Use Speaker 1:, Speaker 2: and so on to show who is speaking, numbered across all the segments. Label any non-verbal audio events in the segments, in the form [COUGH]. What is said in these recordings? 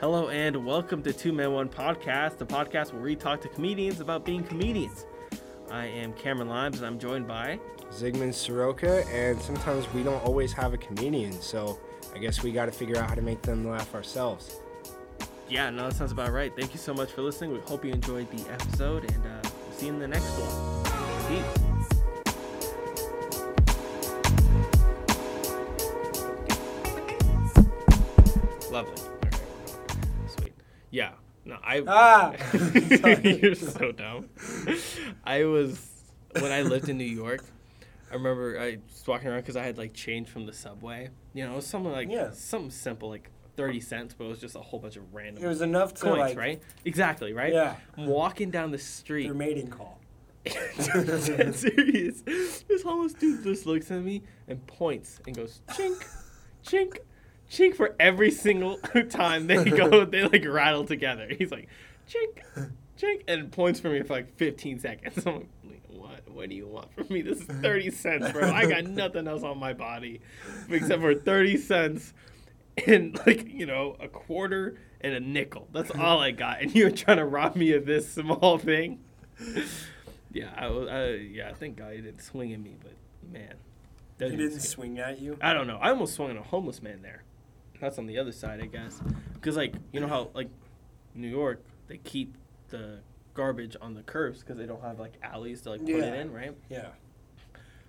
Speaker 1: Hello and welcome to Two Men One Podcast, the podcast where we talk to comedians about being comedians. I am Cameron Limes and I'm joined by
Speaker 2: Zygmunt Soroka, and sometimes we don't always have a comedian, so I guess we got to figure out how to make them laugh ourselves.
Speaker 1: Yeah, no, that sounds about right. Thank you so much for listening. We hope you enjoyed the episode and uh, we'll see you in the next one. Peace. Lovely. I.
Speaker 2: Ah! [LAUGHS]
Speaker 1: You're so dumb. I was when I lived in New York. I remember I was walking around because I had like change from the subway. You know, it was something like
Speaker 3: Yeah.
Speaker 1: something simple, like thirty cents, but it was just a whole bunch of random
Speaker 3: It was enough to
Speaker 1: coins,
Speaker 3: like
Speaker 1: right? Exactly, right?
Speaker 3: Yeah.
Speaker 1: I'm walking down the street.
Speaker 3: their mating call. [LAUGHS] [LAUGHS]
Speaker 1: Serious. This homeless dude just looks at me and points and goes chink, chink, chink for every single [LAUGHS] time they go. [LAUGHS] They like rattle together. He's like chink, chink, and points for me for like 15 seconds. [LAUGHS] I'm like, what? What do you want from me? This is 30 cents, bro. I got nothing else on my body except for 30 cents and like you know a quarter and a nickel. That's all I got, and you're trying to rob me of this small thing. Yeah, I, was- I yeah. Thank God he didn't swing at me, but man,
Speaker 3: He didn't swing at you.
Speaker 1: I don't know. I almost swung on a homeless man there. That's on the other side, I guess. Because like you know how like New York they keep the garbage on the curbs because they don't have like alleys to like put
Speaker 3: Yeah.
Speaker 1: it in, right?
Speaker 3: Yeah.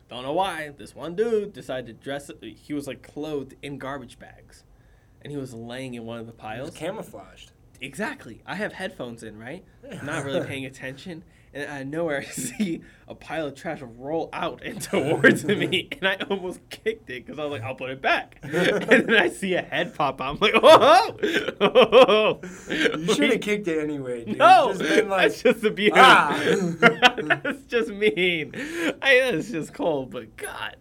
Speaker 1: Don't know why. This one dude decided to dress. He was like clothed in garbage bags, and he was laying in one of the piles.
Speaker 3: camouflaged.
Speaker 1: Exactly. I have headphones in, right? [LAUGHS] Not really paying attention. And out of nowhere, I [LAUGHS] see a pile of trash roll out and [LAUGHS] towards me. And I almost kicked it because I was like, I'll put it back. [LAUGHS] and then I see a head pop out. I'm like, oh! oh.
Speaker 3: You should have kicked it anyway, dude.
Speaker 1: No,
Speaker 3: Just been like,
Speaker 1: that's just abuse.
Speaker 3: "Ah."
Speaker 1: that's just mean. I, that's just cold, but God,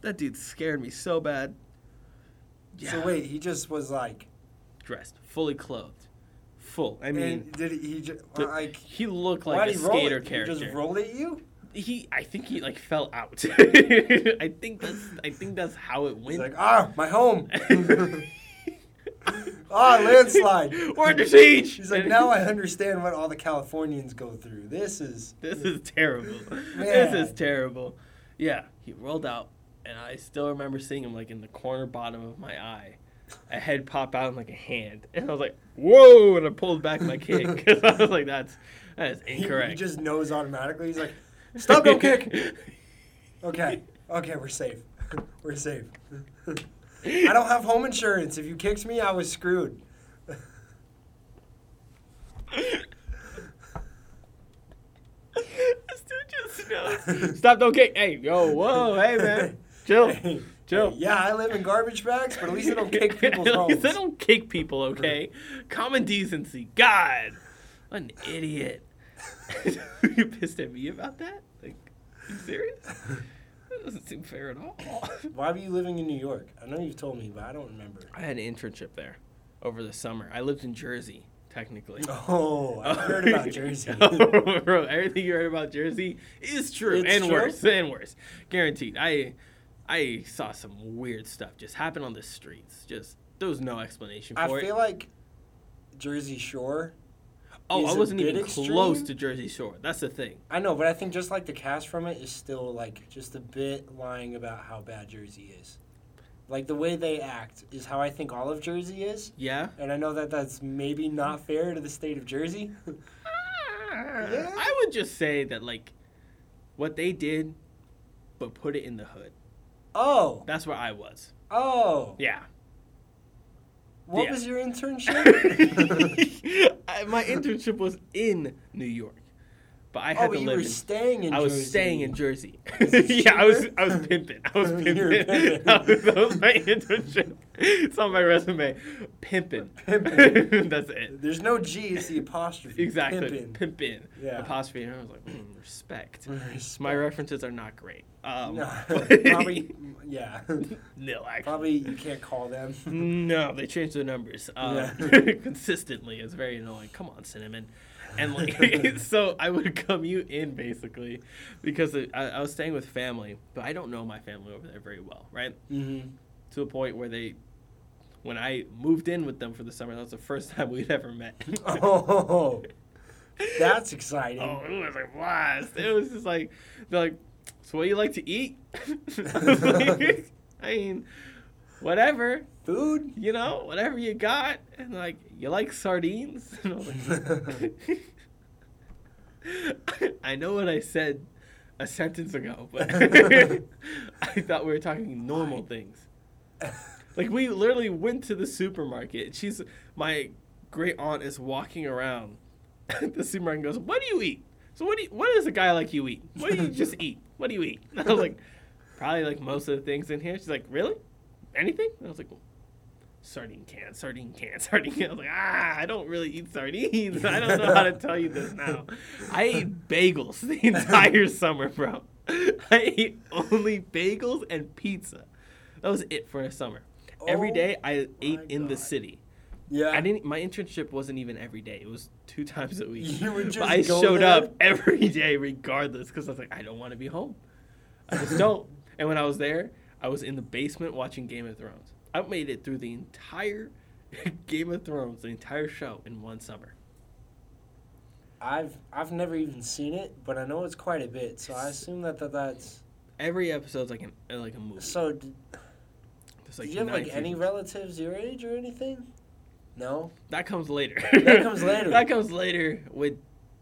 Speaker 1: that dude scared me so bad. Yeah.
Speaker 3: So wait, he just was like.
Speaker 1: dressed, fully clothed, full. I mean,
Speaker 3: and did he, just like?
Speaker 1: he looked like a
Speaker 3: did he roll
Speaker 1: skater character.
Speaker 3: He just rolled at you.
Speaker 1: he, I think he like fell out. [LAUGHS] I think that's, I think that's how it
Speaker 3: He's
Speaker 1: went.
Speaker 3: like, ah, my home. [LAUGHS] ah, landslide.
Speaker 1: We're under siege.
Speaker 3: He's like, now I understand what all the Californians go through. This is. [LAUGHS]
Speaker 1: This is terrible. This is terrible. Yeah, he rolled out, and I still remember seeing him like in the corner bottom of my eye. A head pop out in like a hand, and I was like, "Whoa!" And I pulled back my kick because [LAUGHS] [LAUGHS] I was like, "That's that is incorrect."
Speaker 3: he just knows automatically. He's like, stop, don't kick. Okay, okay, we're safe. [LAUGHS] we're safe. I don't have home insurance. If you kicked me, I was screwed.
Speaker 1: this dude just knows. Stop! Don't kick. Hey, yo, whoa, hey man, chill,
Speaker 3: Hey, hey, yeah, I live in garbage bags, but at least I don't kick [LAUGHS] people's
Speaker 1: At least
Speaker 3: homes.
Speaker 1: I don't kick people, okay? Common decency. God, what an idiot. [LAUGHS] you pissed at me about that? Like, you serious? That doesn't seem fair at all. [LAUGHS]
Speaker 3: Why were you living in New York? I know you've told me, but I don't remember.
Speaker 1: I had an internship there over the summer. I lived in Jersey, technically.
Speaker 3: Oh, I heard about Jersey.
Speaker 1: Oh, bro, everything you heard about Jersey is true
Speaker 3: It's
Speaker 1: and
Speaker 3: true?
Speaker 1: worse and worse. Guaranteed. I I saw some weird stuff just happen on the streets. Just there was no explanation for
Speaker 3: I
Speaker 1: it.
Speaker 3: feel like Jersey Shore.
Speaker 1: oh, I wasn't even
Speaker 3: extreme.
Speaker 1: close to Jersey Shore. That's the thing.
Speaker 3: I know, but I think just like the cast from it is still like just a bit lying about how bad Jersey is. Like the way they act is how I think all of Jersey is,
Speaker 1: Yeah.
Speaker 3: and I know that that's maybe not fair to the state of Jersey. Yeah. [LAUGHS]
Speaker 1: I would just say that like what they did, but put it in the hood.
Speaker 3: Oh,
Speaker 1: That's where I was.
Speaker 3: oh.
Speaker 1: Yeah.
Speaker 3: What
Speaker 1: yeah.
Speaker 3: was your internship? [LAUGHS]
Speaker 1: I, my internship was in New York, but I had
Speaker 3: oh,
Speaker 1: had
Speaker 3: but
Speaker 1: to
Speaker 3: you were
Speaker 1: in.
Speaker 3: staying in
Speaker 1: I was
Speaker 3: Jersey.
Speaker 1: staying in Jersey. [LAUGHS] yeah, I was. I was pimping. I was [LAUGHS] pimping.
Speaker 3: pimping.
Speaker 1: that, was, that was my internship. It's on my resume. Pimping.
Speaker 3: Pimping.
Speaker 1: That's it.
Speaker 3: There's no G, it's the apostrophe.
Speaker 1: Exactly.
Speaker 3: Pimpin'.
Speaker 1: Pimping.
Speaker 3: Yeah.
Speaker 1: Apostrophe. And I was like, mm, respect.
Speaker 3: Respect.
Speaker 1: My references are not great. Um,
Speaker 3: No, [LAUGHS] probably, yeah. [LAUGHS]
Speaker 1: nil, actually.
Speaker 3: Probably you can't call them.
Speaker 1: No, they changed the numbers um,
Speaker 3: Yeah. [LAUGHS]
Speaker 1: consistently. It's very annoying. Come on, cinnamon. And like, so I would commute in basically because I, I was staying with family, but I don't know my family over there very well, right?
Speaker 3: Mm-hmm.
Speaker 1: To a point where they when I moved in with them for the summer, that was the first time we'd ever met.
Speaker 3: Oh, that's exciting.
Speaker 1: Oh, it was a blast. It was just like, they're like, so what do you like to eat? I, [LAUGHS] like, [LAUGHS] I mean, whatever,
Speaker 3: Food?
Speaker 1: you know, whatever you got. And like, you like sardines? [LAUGHS] And I like, I know what I said a sentence ago, but I thought we were talking normal things. Like we literally went to the supermarket. She's my great aunt is walking around the supermarket and goes, "What do you eat?" So what do you, what does a guy like you eat? What do you just [LAUGHS] eat? What do you eat? And I was like, probably like most of the things in here. She's like, really? Anything? And I was like, sardine can, sardine can, [LAUGHS] sardine can. I was like, ah, I don't really eat sardines. I don't know how to tell you this now. I ate bagels the entire [LAUGHS] summer, bro. I ate only bagels and pizza. That was it for a summer. Every
Speaker 3: Oh
Speaker 1: day I ate in the city.
Speaker 3: Yeah.
Speaker 1: I didn't. My internship wasn't even every day. It was two times a week. [LAUGHS]
Speaker 3: You would
Speaker 1: But I showed
Speaker 3: there?
Speaker 1: up every day, regardless, because I was like, I don't want to be home. I just [LAUGHS] don't. And when I was there, I was in the basement watching Game of Thrones. I made it through the entire [LAUGHS] Game of Thrones, the entire show, in one summer.
Speaker 3: I've I've never even seen it, but I know it's quite a bit. So I assume that, that that's
Speaker 1: Every episode's like an like a movie.
Speaker 3: so. Did, do you have like any relatives your age or anything? No.
Speaker 1: That comes later.
Speaker 3: That comes [LAUGHS] later.
Speaker 1: that comes later with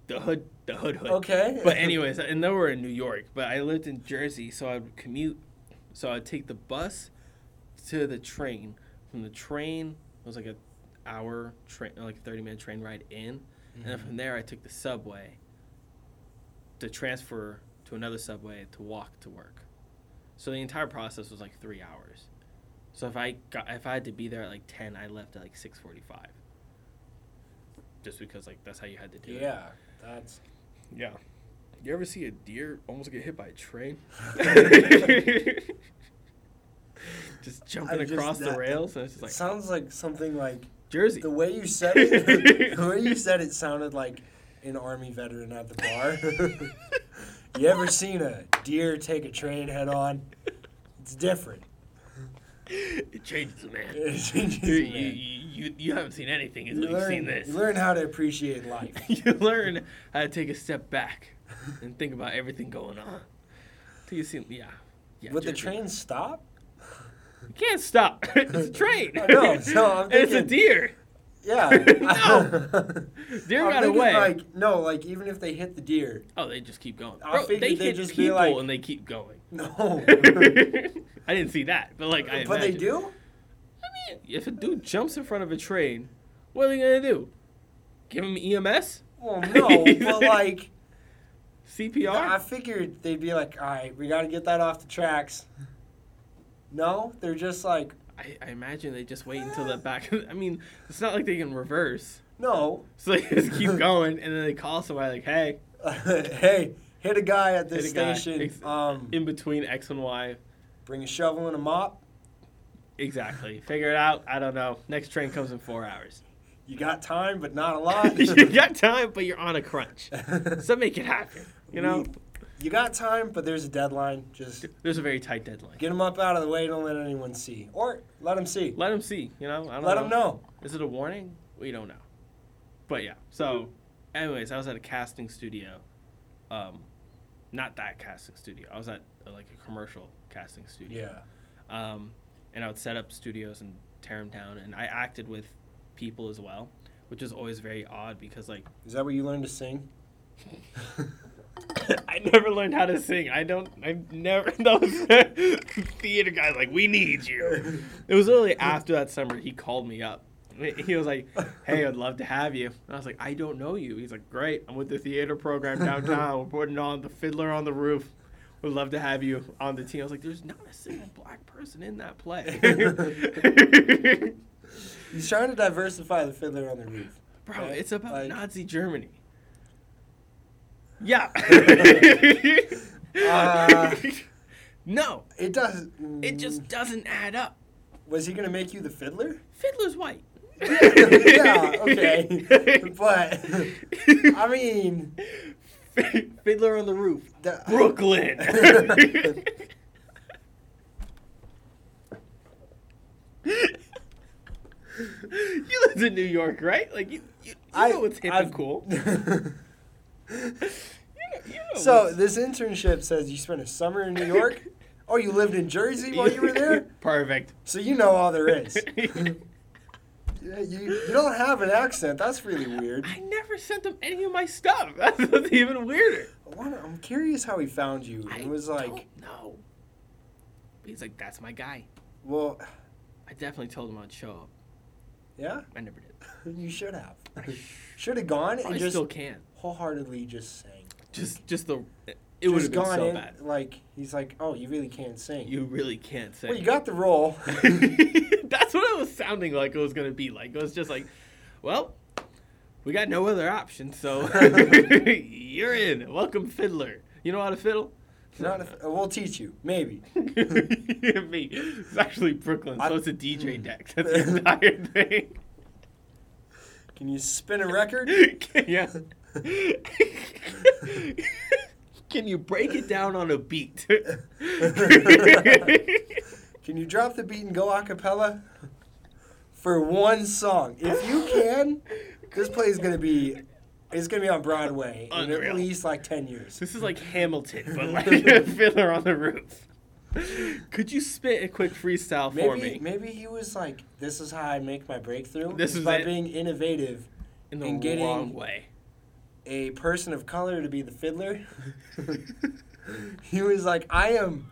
Speaker 1: the hood, the hood hood.
Speaker 3: Okay.
Speaker 1: But anyways, and then we're in New York. But I lived in Jersey, so I'd commute. So I'd take the bus to the train. From the train, it was like a hour train, like a thirty minute train ride in, and
Speaker 3: Mm-hmm.
Speaker 1: then from there I took the subway. To transfer to another subway to walk to work. So the entire process was like three hours. So if I got if I had to be there at like ten, I left at like six forty five. Just because like that's how you had to do it.
Speaker 3: yeah, that's
Speaker 1: Yeah. You ever see a deer almost get hit by a train? [LAUGHS] [LAUGHS] just jumping
Speaker 3: just-
Speaker 1: across the rails, and it's just
Speaker 3: it
Speaker 1: like
Speaker 3: sounds like something like
Speaker 1: Jersey.
Speaker 3: the way you said it. [LAUGHS] the way you said it sounded like an army veteran at the bar. you ever seen a deer take a train head on? It's different.
Speaker 1: It changes, man.
Speaker 3: It [LAUGHS] changes,
Speaker 1: You, you,
Speaker 3: man.
Speaker 1: you, you haven't seen anything until
Speaker 3: You
Speaker 1: you've
Speaker 3: learn,
Speaker 1: seen this.
Speaker 3: you learn how to appreciate life. [LAUGHS]
Speaker 1: you learn how to take a step back and think about everything going on. Till you see, yeah. yeah
Speaker 3: Would the
Speaker 1: Jersey.
Speaker 3: train stop?
Speaker 1: You can't stop. [LAUGHS] it's a train.
Speaker 3: no, so I'm
Speaker 1: And it's a deer.
Speaker 3: Yeah.
Speaker 1: No. Deer got
Speaker 3: thinking,
Speaker 1: away.
Speaker 3: Like no, like even if they hit the deer,
Speaker 1: Oh, they just keep going. Bro, they
Speaker 3: they'd
Speaker 1: hit
Speaker 3: just
Speaker 1: people
Speaker 3: like-
Speaker 1: and they keep going.
Speaker 3: No. [LAUGHS]
Speaker 1: I didn't see that, but like I
Speaker 3: but they do.
Speaker 1: I mean, if a dude jumps in front of a train, what are they gonna do? Give him EMS,
Speaker 3: Well, no, [LAUGHS] but like
Speaker 1: CPR?
Speaker 3: I figured they'd be like, all right, we got to get that off the tracks. No, they're just like,
Speaker 1: I, I imagine they just wait until the back. I mean, it's not like they can reverse,
Speaker 3: no.
Speaker 1: so they just keep [LAUGHS] going, and then they call somebody like, "Hey,
Speaker 3: hey, hit a guy at this
Speaker 1: Hit a guy.
Speaker 3: station.
Speaker 1: Ex-
Speaker 3: Um,
Speaker 1: in between X and Y."
Speaker 3: bring a shovel and a mop.
Speaker 1: Exactly. Figure it out. I don't know. Next train comes in four hours.
Speaker 3: You got time, but not a lot. [LAUGHS]
Speaker 1: you got time, but you're on a crunch. [LAUGHS] So make it happen. You know,
Speaker 3: you got time, but there's a deadline. Just
Speaker 1: there's a very tight deadline.
Speaker 3: get them up out of the way. Don't let anyone see, or let them see.
Speaker 1: Let them see. You know, I don't
Speaker 3: Let
Speaker 1: know.
Speaker 3: them know.
Speaker 1: Is it a warning? We don't know. But yeah. So, anyways, I was at a casting studio. Um, not that casting studio. I was at uh, like a commercial casting studio.
Speaker 3: Yeah.
Speaker 1: Um, and I would set up studios and tear them down, and I acted with people as well, which is always very odd because like
Speaker 3: Is that where you learned to sing? [LAUGHS]
Speaker 1: I never learned how to sing. I don't. I never. [LAUGHS] Those theater guys like we need you. [LAUGHS] It was literally after that summer he called me up. [LAUGHS] He was like, "Hey, I'd love to have you." And I was like, "I don't know you." He's like, "Great, I'm with the theater program downtown. [LAUGHS] We're putting on the Fiddler on the Roof. We'd love to have you on the team." I was like, "There's not a single black person in that play." [LAUGHS]
Speaker 3: He's trying to diversify the fiddler on the roof.
Speaker 1: Bro,
Speaker 3: Right?
Speaker 1: it's about
Speaker 3: Like-
Speaker 1: Nazi Germany. Yeah.
Speaker 3: Uh,
Speaker 1: no,
Speaker 3: It doesn't.
Speaker 1: it just doesn't add up.
Speaker 3: Was he gonna make you the fiddler?
Speaker 1: Fiddler's white.
Speaker 3: Yeah. [LAUGHS] Okay. But I mean,
Speaker 1: Fiddler on the Roof,
Speaker 3: the, uh,
Speaker 1: Brooklyn. [LAUGHS] you lived in New York, right? Like you, you, you know what's hip
Speaker 3: I've-
Speaker 1: and cool. [LAUGHS] You know, you know
Speaker 3: so
Speaker 1: what's-
Speaker 3: this internship says you spent a summer in New York. Oh, you lived in Jersey while you were there.
Speaker 1: Perfect.
Speaker 3: So you know all there is. Yeah, you, you don't have an accent. That's really weird.
Speaker 1: I never sent him any of my stuff. [LAUGHS] That's what's even weirder.
Speaker 3: I wanna- I'm curious how he found you. It was like,
Speaker 1: don't. He's like, that's my guy.
Speaker 3: well,
Speaker 1: I definitely told him I'd show up.
Speaker 3: yeah,
Speaker 1: I never did. [LAUGHS]
Speaker 3: you should have. [LAUGHS] Should have gone and
Speaker 1: I
Speaker 3: just
Speaker 1: still can.
Speaker 3: wholeheartly just sang.
Speaker 1: Just, just the. It would have been
Speaker 3: gone
Speaker 1: so
Speaker 3: in,
Speaker 1: bad.
Speaker 3: Like he's like, oh, you really can't sing.
Speaker 1: You really can't sing.
Speaker 3: well, you got the role. [LAUGHS]
Speaker 1: That's what it was sounding like it was gonna be like. It was just like, well, we got no other option, so [LAUGHS] you're in. Welcome, fiddler. You know how to fiddle?
Speaker 3: Not if, we'll teach you, maybe. [LAUGHS]
Speaker 1: Me. It's actually Brooklyn, so
Speaker 3: I-
Speaker 1: it's a DJ hmm. deck. That's the entire thing.
Speaker 3: Can you spin a record?
Speaker 1: yeah. Can you break it down on a beat? [LAUGHS]
Speaker 3: Can you drop the beat and go a cappella for one song? If you can, this play is gonna be it's gonna be on Broadway in at least like ten years.
Speaker 1: This is like Hamilton, but like [LAUGHS] a fiddler on the roof. Could you spit a quick freestyle for
Speaker 3: Maybe
Speaker 1: me?
Speaker 3: maybe he was like, "This is how I make my breakthrough."
Speaker 1: This
Speaker 3: is by
Speaker 1: it.
Speaker 3: being innovative,
Speaker 1: In the
Speaker 3: and getting-
Speaker 1: wrong way.
Speaker 3: A person of color to be the fiddler. [LAUGHS] he was like, "I am,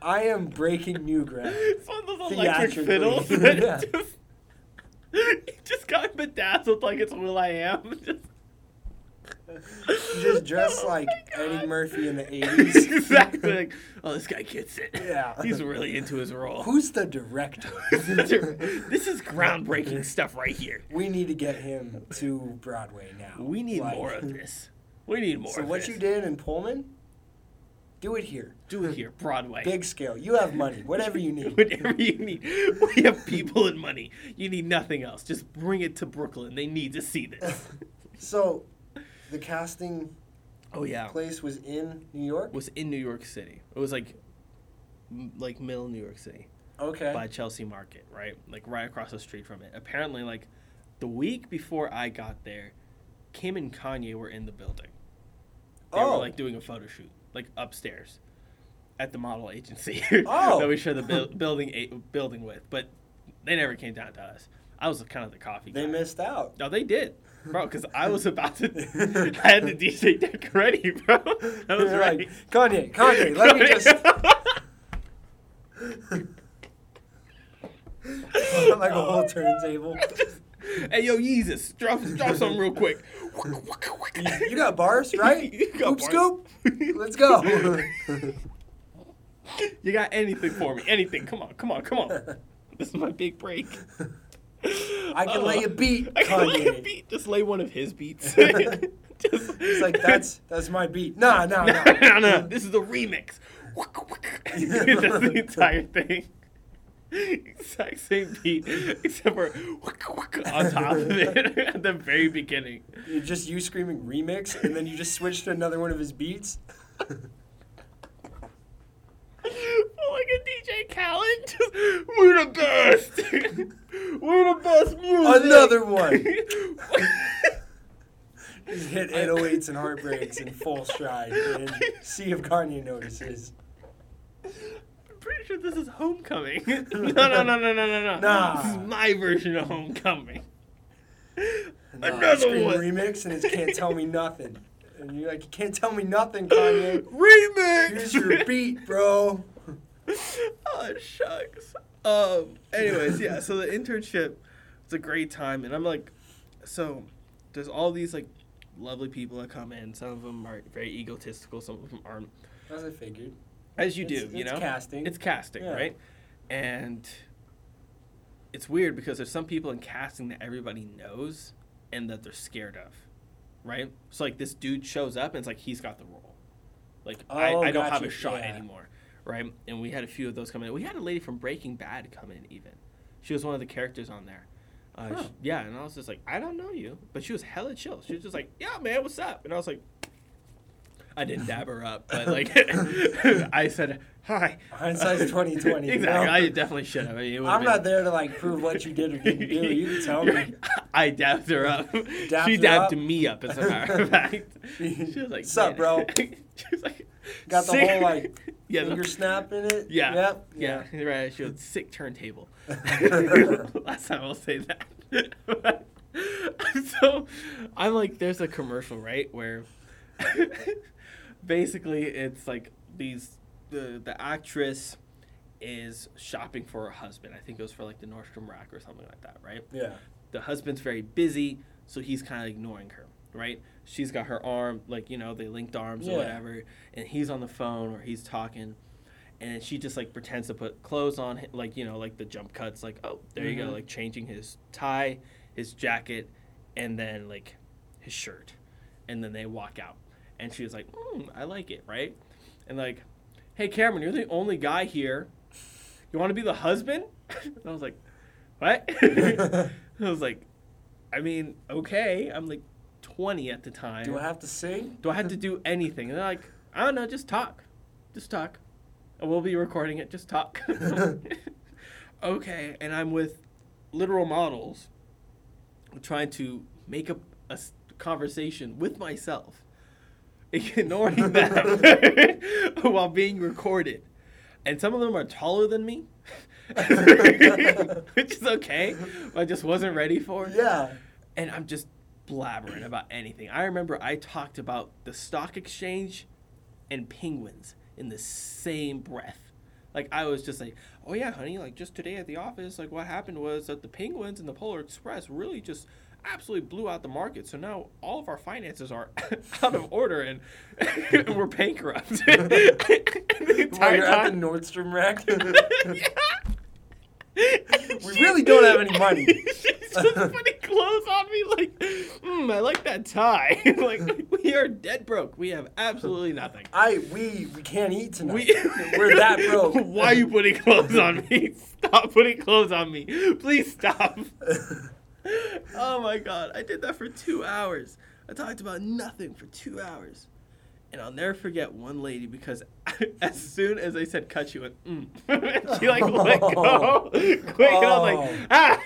Speaker 3: I am breaking new ground." [LAUGHS]
Speaker 1: It's one those electric fiddles [LAUGHS]
Speaker 3: Yeah.
Speaker 1: just, he just got bedazzled like it's will.i.am. Just,
Speaker 3: just [LAUGHS] oh dressed
Speaker 1: Oh
Speaker 3: like
Speaker 1: my
Speaker 3: Eddie Murphy in the [LAUGHS] '80s.
Speaker 1: exactly. Like, oh, this guy gets it.
Speaker 3: Yeah. [LAUGHS]
Speaker 1: He's really into his role.
Speaker 3: Who's the director?
Speaker 1: this is groundbreaking stuff right here.
Speaker 3: We need to get him to Broadway now.
Speaker 1: We need
Speaker 3: Like-
Speaker 1: more of this. We need more. Of this.
Speaker 3: So what
Speaker 1: this.
Speaker 3: you did in Pullman, do it here.
Speaker 1: Do it here, Broadway.
Speaker 3: Big scale. You have money. Whatever you need.
Speaker 1: Whatever you need. We have people and money. You need nothing else. Just bring it to Brooklyn. They need to see this.
Speaker 3: So, the casting
Speaker 1: Oh yeah.
Speaker 3: place was in New York.
Speaker 1: Was in New York City. It was like, m- like middle New York City
Speaker 3: Okay.
Speaker 1: by Chelsea Market, right? Like right across the street from it. Apparently, like the week before I got there, Kim and Kanye were in the building. They
Speaker 3: Oh.
Speaker 1: were like doing a photo shoot, like upstairs, at the model agency [LAUGHS]
Speaker 3: Oh.
Speaker 1: that we share the buil- building a- building with. But they never came down to us. I was kind of the coffee.
Speaker 3: They
Speaker 1: guy.
Speaker 3: missed out.
Speaker 1: No, they did, bro. Because I was about to. [LAUGHS] I had the DJ deck ready, bro. That was
Speaker 3: You're
Speaker 1: right.
Speaker 3: like, Kanye, Kanye, let me just [LAUGHS] like a whole turntable. [LAUGHS]
Speaker 1: hey, yo, Jesus, drop drop something real quick.
Speaker 3: You, got bars, right?
Speaker 1: You got
Speaker 3: Oop
Speaker 1: bars.
Speaker 3: scoop. Let's go.
Speaker 1: You got anything for me? Anything? Come on, come on, come on. This is my big break.
Speaker 3: I can lay a beat, [LAUGHS]
Speaker 1: I can lay a beat. Just lay one of his beats. [LAUGHS] Just,
Speaker 3: He's like, that's that's my beat. Nah, nah, [LAUGHS]
Speaker 1: no,
Speaker 3: nah.
Speaker 1: no, no. This is the remix. That's the entire thing. Exact same beat, except for on top of it at the very beginning.
Speaker 3: It's just you screaming remix, and then you just switch to another one of his beats.
Speaker 1: like DJ Just, we're the best. [LAUGHS] we're the best music.
Speaker 3: Another one. [LAUGHS] Just hit 808s and heartbreaks in full stride, and see if Kanye notices.
Speaker 1: I'm pretty sure this is Homecoming. [LAUGHS] no, no, no, no, no, no, no.
Speaker 3: Nah.
Speaker 1: This is my version of Homecoming.
Speaker 3: Nah,
Speaker 1: Another one.
Speaker 3: remix, and it's can't tell me nothing. And you're like, you can't tell me nothing, [GASPS] Kanye.
Speaker 1: Remix.
Speaker 3: Here's your beat, bro. [LAUGHS]
Speaker 1: oh shucks. Um. Anyways, yeah. So the internship, it's a great time, and I'm like, so there's all these like lovely people that come in. Some of them are very egotistical. Some of them aren't.
Speaker 3: As I figured.
Speaker 1: As you
Speaker 3: It's-
Speaker 1: do, you
Speaker 3: it's
Speaker 1: know.
Speaker 3: It's casting.
Speaker 1: It's casting,
Speaker 3: Yeah.
Speaker 1: right? And it's weird because there's some people in casting that everybody knows and that they're scared of, right? So like this dude shows up and it's like he's got the role. Like I,
Speaker 3: Oh,
Speaker 1: I don't have a shot
Speaker 3: yeah.
Speaker 1: anymore, right? And we had a few of those come in. We had a lady from Breaking Bad come in even. She was one of the characters on there. Uh,
Speaker 3: Huh.
Speaker 1: she- yeah, and I was just like, I don't know you, but she was hella chill. She was just like, Yeah, man, what's up? And I was like, I didn't dab her up, but like [LAUGHS] [LAUGHS] I said hi.
Speaker 3: Hindsight's 2020. you [LAUGHS]
Speaker 1: Exactly. I definitely should have. It would've
Speaker 3: I'm
Speaker 1: been-
Speaker 3: not there to like prove what you did or didn't do. You can tell me.
Speaker 1: I dabbed her up.
Speaker 3: Dabbed
Speaker 1: she
Speaker 3: her
Speaker 1: dabbed
Speaker 3: up?
Speaker 1: me up, as a matter of fact. She was like,
Speaker 3: Sup, bro?
Speaker 1: she was like,
Speaker 3: Got the
Speaker 1: "Sick."
Speaker 3: whole like [LAUGHS]
Speaker 1: yeah, the-
Speaker 3: finger snap in it.
Speaker 1: yeah,
Speaker 3: Yep.
Speaker 1: yeah, you're right. She was sick turntable. [LAUGHS] Last time I'll say that. [LAUGHS] so, I'm like, there's a commercial right where, basically, it's like these the the actress is shopping for her husband. I think it was for like the Nordstrom rack or something like that, right?
Speaker 3: Yeah.
Speaker 1: the husband's very busy, so he's kind of ignoring her, right? She's got her arm, like, you know, they linked arms
Speaker 3: Yeah.
Speaker 1: or whatever, and he's on the phone or he's talking, and she just, like, pretends to put clothes on, hi- like, you know, like the jump cuts, like, oh, there you go,
Speaker 3: Mhm.
Speaker 1: like, changing his tie, his jacket, and then, like, his shirt. And then they walk out. And she was like, mm, I like it, right? And, like, hey, Cameron, you're the only guy here. You want to be the husband? [LAUGHS] and I was like, what? [LAUGHS] I was like, I mean, okay. I'm like 20 at the time.
Speaker 3: Do I have to sing?
Speaker 1: Do I have to do anything? And they're like, I don't know, just talk. Just talk. And we'll be recording it. Just talk. [LAUGHS] okay. And I'm with literal models trying to make a conversation with myself, [LAUGHS] ignoring them [LAUGHS] while being recorded. And some of them are taller than me, which is okay. I just wasn't ready for it
Speaker 3: Yeah.
Speaker 1: and I'm just blabbering about anything. I remember I talked about the stock exchange and penguins in the same breath. Like I was just like, "Oh yeah, honey, like just today at the office, like what happened was that the penguins and the Polar Express really just absolutely blew out the market. So now all of our finances are [LAUGHS] out of order and [LAUGHS] we're bankrupt." the [LAUGHS]
Speaker 3: While you're at the Nordstrom rack. we really don't have any money. [LAUGHS]
Speaker 1: Just putting clothes on me like, mm, I like that tie. [LAUGHS] like we are dead broke. We have absolutely nothing.
Speaker 3: I we we can't eat tonight.
Speaker 1: We, [LAUGHS]
Speaker 3: We're that broke.
Speaker 1: Why are you putting clothes on me? Stop putting clothes on me. Please stop. oh my god, I did that for two hours. I talked about nothing for two hours. And I'll never forget one lady because [LAUGHS] as soon as I said cut, she went, mm. [LAUGHS] she like let go [LAUGHS] quick. And I was like,
Speaker 3: Oh.
Speaker 1: ah,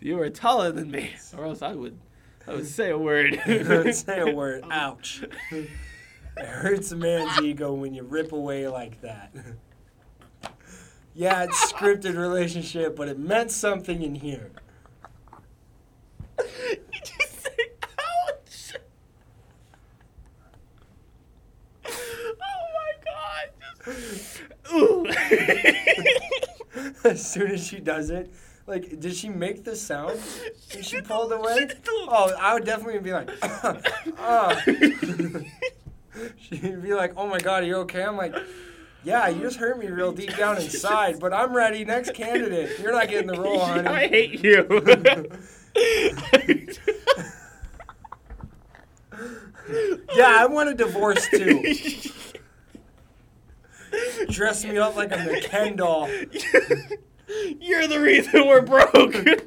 Speaker 1: you were taller than me. Or else I would, I would say a word.
Speaker 3: I would say a word. Ouch. It hurts a man's ego when you rip away like that. Yeah, it's scripted relationship, but it meant something in here.
Speaker 1: you just say, ouch. Oh my god. Just, ooh. [LAUGHS]
Speaker 3: As soon as she does it, like, did she make the sound? when she pulled away? Oh, I would definitely be like, uh. [COUGHS] [LAUGHS] She'd be like, "Oh my god, are you okay?" I'm like, "Yeah, you just hurt me real deep down [LAUGHS] inside, but I'm ready. Next candidate. You're not getting the role, honey."
Speaker 1: I hate you.
Speaker 3: Yeah, I want a divorce too. Dress me up like I'm a Ken doll. [LAUGHS]
Speaker 1: You're the reason we're broke. [LAUGHS]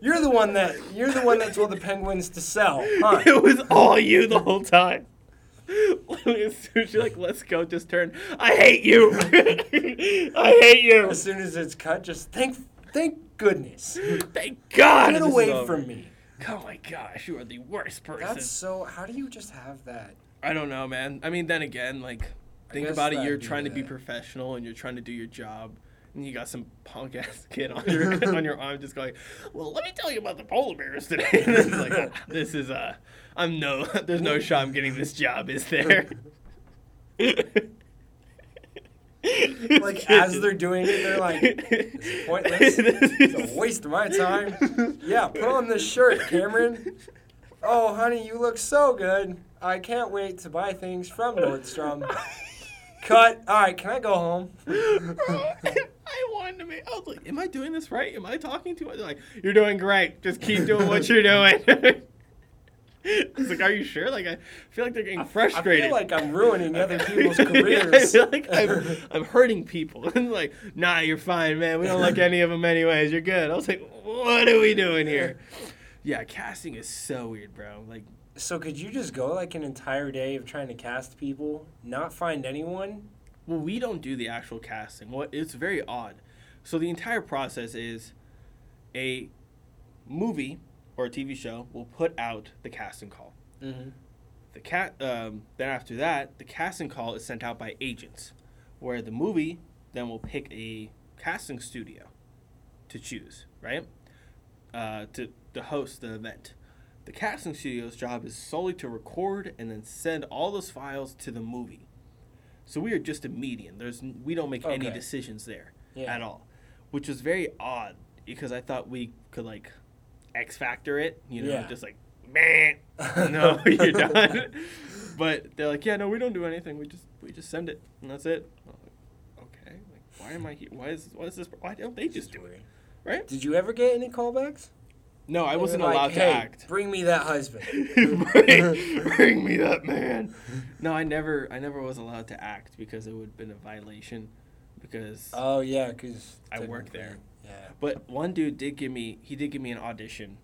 Speaker 3: You're the one that you're the one that told the penguins to sell, huh?
Speaker 1: it was all you the whole time. [LAUGHS] As soon as you're like, let's go, just turn. I hate you. I hate you.
Speaker 3: As soon as it's cut, just thank thank goodness.
Speaker 1: Thank God.
Speaker 3: Get away from me.
Speaker 1: Oh my gosh, you are the worst person.
Speaker 3: That's so. How do you just have that?
Speaker 1: I don't know, man. I mean, then again, like, think about it. You're trying to be professional and you're trying to do your job, and you got some punk ass [LAUGHS] kid on [LAUGHS] your on your arm just going, "Well, let me tell you about the polar bears today." [LAUGHS] it's like, "Ah, this is uh, I'm no, there's no shot I'm getting this job, is there?
Speaker 3: Like as they're doing it, they're like, "This is pointless. It's a waste of my time." Yeah, put on this shirt, Cameron. Oh, honey, you look so good. I can't wait to buy things from [LAUGHS] Nordstrom. Cut. All right, can I go home? [LAUGHS]
Speaker 1: I wanted to make. I was like, "Am I doing this right? Am I talking too much?" They're like, "You're doing great. Just keep doing what you're doing." [LAUGHS] I was like, "Are you sure?" Like, I feel like they're getting frustrated.
Speaker 3: I feel like I'm ruining other people's
Speaker 1: I
Speaker 3: careers.
Speaker 1: feel like I'm, I'm hurting people. And like, nah, you're fine, man. We don't like any of them anyways. You're good. I was like, what are we doing here? Yeah, casting is so weird, bro. Like,
Speaker 3: So could you just go like an entire day of trying to cast people, not find anyone?
Speaker 1: Well, we don't do the actual casting. What it's very odd. So the entire process is a movie or a TV show will put out the casting call.
Speaker 3: Mm-hmm.
Speaker 1: The cat. Um, then after that, the casting call is sent out by agents, where the movie then will pick a casting studio to choose, right? Uh, to to host the event. The casting studio's job is solely to record and then send all those files to the movie. So we are just a median. There's we don't make any decisions there
Speaker 3: Yeah.
Speaker 1: at all, which was very odd because I thought we could like X factor it, you know,
Speaker 3: Yeah.
Speaker 1: just like man, [LAUGHS] no, [LAUGHS] you're done. But they're like, yeah, no, we don't do anything. We just we just send it and that's it. Like, okay, like why am I here? Why is why is this? Why don't they just do it? Right?
Speaker 3: Did you ever get any callbacks?
Speaker 1: No, I wasn't
Speaker 3: like,
Speaker 1: allowed
Speaker 3: "Hey,
Speaker 1: to act.
Speaker 3: Bring me that husband. [LAUGHS]
Speaker 1: bring, bring me that man. No, I never, I never was allowed to act because it would have been a violation. Because,
Speaker 3: Oh yeah, because
Speaker 1: I work there.
Speaker 3: Yeah.
Speaker 1: but one dude did give me, he did give me an audition,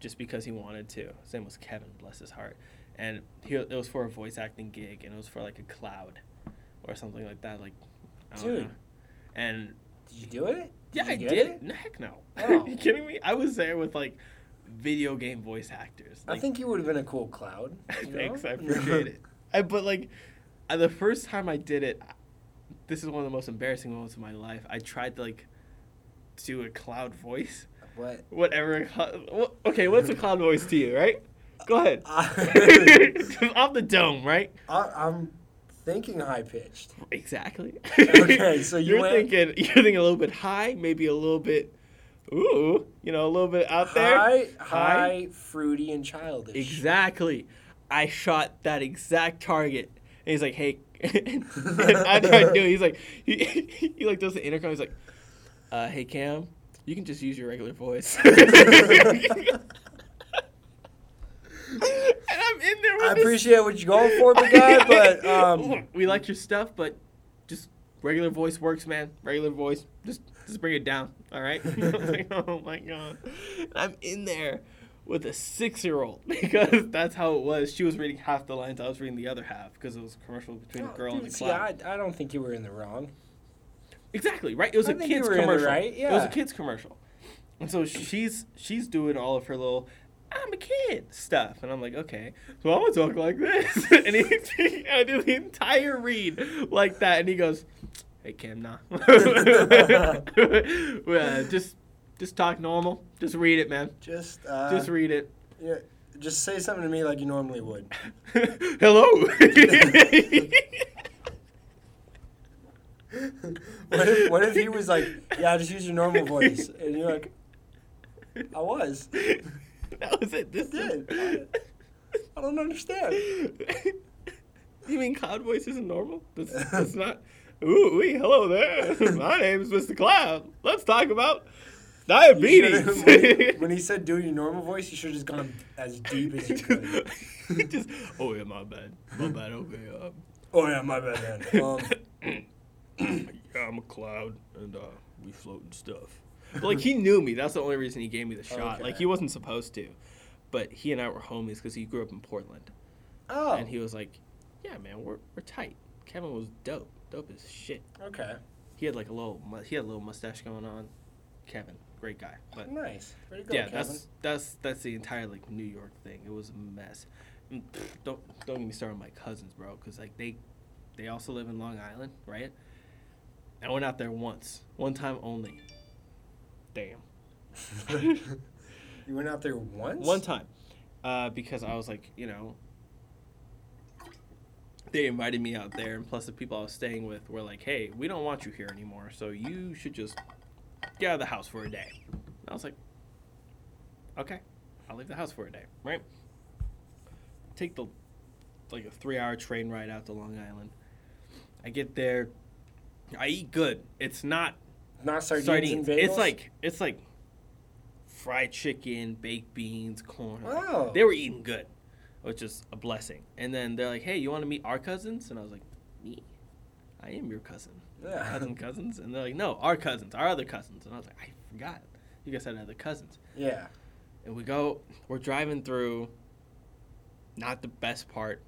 Speaker 1: just because he wanted to. His name was Kevin, bless his heart, and he, it was for a voice acting gig, and it was for like a cloud, or something like that. Like, I don't
Speaker 3: Dude.
Speaker 1: know. And
Speaker 3: Did you do it?
Speaker 1: Yeah, I did.
Speaker 3: it?
Speaker 1: No, heck no.
Speaker 3: Oh. [LAUGHS]
Speaker 1: Are you kidding me? I was there with like video game voice actors.
Speaker 3: I think you would have been a cool cloud. [LAUGHS] know?
Speaker 1: Thanks, I [LAUGHS] appreciate it. I but like, uh, the first time I did it, this is one of the most embarrassing moments of my life. I tried to like do a cloud voice,
Speaker 3: What?
Speaker 1: whatever. Okay, what's a cloud voice to you, right? Go ahead.
Speaker 3: I,
Speaker 1: Just off the dome, right?
Speaker 3: I'm thinking high pitched.
Speaker 1: Exactly.
Speaker 3: Okay, so [LAUGHS] you
Speaker 1: you're
Speaker 3: went-
Speaker 1: thinking [LAUGHS] you're thinking a little bit high, maybe a little bit, ooh, you know, a little bit out there.
Speaker 3: High, high, fruity, and childish.
Speaker 1: Exactly. I shot that exact target. And he's like, hey. and [LAUGHS] I do it, he's like, he, he like does the intercom. He's like, uh, hey, Cam, you can just use your regular voice. [LAUGHS] and I'm in there with
Speaker 3: I
Speaker 1: this-
Speaker 3: appreciate what you're going for, big guy, [LAUGHS] but um,
Speaker 1: we like your stuff, but just regular voice works, man. Regular voice, just just bring it down, all right? [LAUGHS] I was like, oh my god, I'm in there with a six-year-old because that's how it was. She was reading half the lines, I was reading the other half because it was a commercial between
Speaker 3: oh,
Speaker 1: a girl
Speaker 3: dude,
Speaker 1: and a
Speaker 3: see,
Speaker 1: clown.
Speaker 3: I, I don't think you were in the wrong.
Speaker 1: Exactly right. It was
Speaker 3: I
Speaker 1: a
Speaker 3: think you
Speaker 1: kids
Speaker 3: were in the
Speaker 1: commercial.
Speaker 3: right,
Speaker 1: It was a kids commercial, and so she's she's doing all of her little I'm a kid stuff, and I'm like, okay, so I'm gonna talk like this, [LAUGHS] and he [LAUGHS] I do the entire read like that, and he goes, hey Cam, nah, [LAUGHS] Well, just just talk normal, just read it, man,
Speaker 3: Just, uh,
Speaker 1: just read it.
Speaker 3: yeah, just say something to me like you normally would.
Speaker 1: Hello.
Speaker 3: what if what if he was like, yeah, just use your normal voice, and you're like, I was. [LAUGHS]
Speaker 1: that was it. This
Speaker 3: did. [LAUGHS] I don't understand. [LAUGHS]
Speaker 1: you mean cloud voice isn't normal? That's, that's not. Ooh, wee, hello there. My name is Mr. Cloud. Let's talk about diabetes.
Speaker 3: when, he, when he said do your normal voice, you should have just gone as deep as you could.
Speaker 1: Just, oh yeah, my bad. My bad. Okay. Um,
Speaker 3: Oh yeah, my bad man. Um, [COUGHS]
Speaker 1: yeah, I'm a cloud, and uh, we float and stuff. But like he knew me. That's the only reason he gave me the oh, shot. Like he wasn't supposed to, but he and I were homies because he grew up in Portland.
Speaker 3: oh,
Speaker 1: And he was like, "Yeah, man, we're we're tight." Kevin was dope, dope as shit.
Speaker 3: okay,
Speaker 1: He had like a little, mu- he had a little mustache going on. Kevin, great guy, but
Speaker 3: nice. To
Speaker 1: yeah,
Speaker 3: Kevin.
Speaker 1: that's that's that's the entire like New York thing. It was a mess. And, pff, don't don't get me started on my cousins, bro, because like they they also live in Long Island, right? I went out there once, one time only. Damn. [LAUGHS]
Speaker 3: you went out there once.
Speaker 1: One time, uh, because I was like, you know, they invited me out there, and plus the people I was staying with were like, "Hey, we don't want you here anymore, so you should just get out of the house for a day." And I was like, "Okay, I'll leave the house for a day, right?" Take the like a three-hour train ride out to Long Island. I get there, I eat good. It's not
Speaker 3: Not sardines,
Speaker 1: sardines.
Speaker 3: and bagels.
Speaker 1: It's like it's like fried chicken, baked beans, corn.
Speaker 3: Wow. Oh.
Speaker 1: They were eating good, which is a blessing. And then they're like, "Hey, you want to meet our cousins?" And I was like, "Me? I am your cousin.
Speaker 3: Yeah. [LAUGHS]
Speaker 1: Cousin cousins?" And they're like, "No, our cousins, our other cousins." And I was like, "I forgot. You guys had other cousins."
Speaker 3: yeah.
Speaker 1: And we go, we're driving through not the best part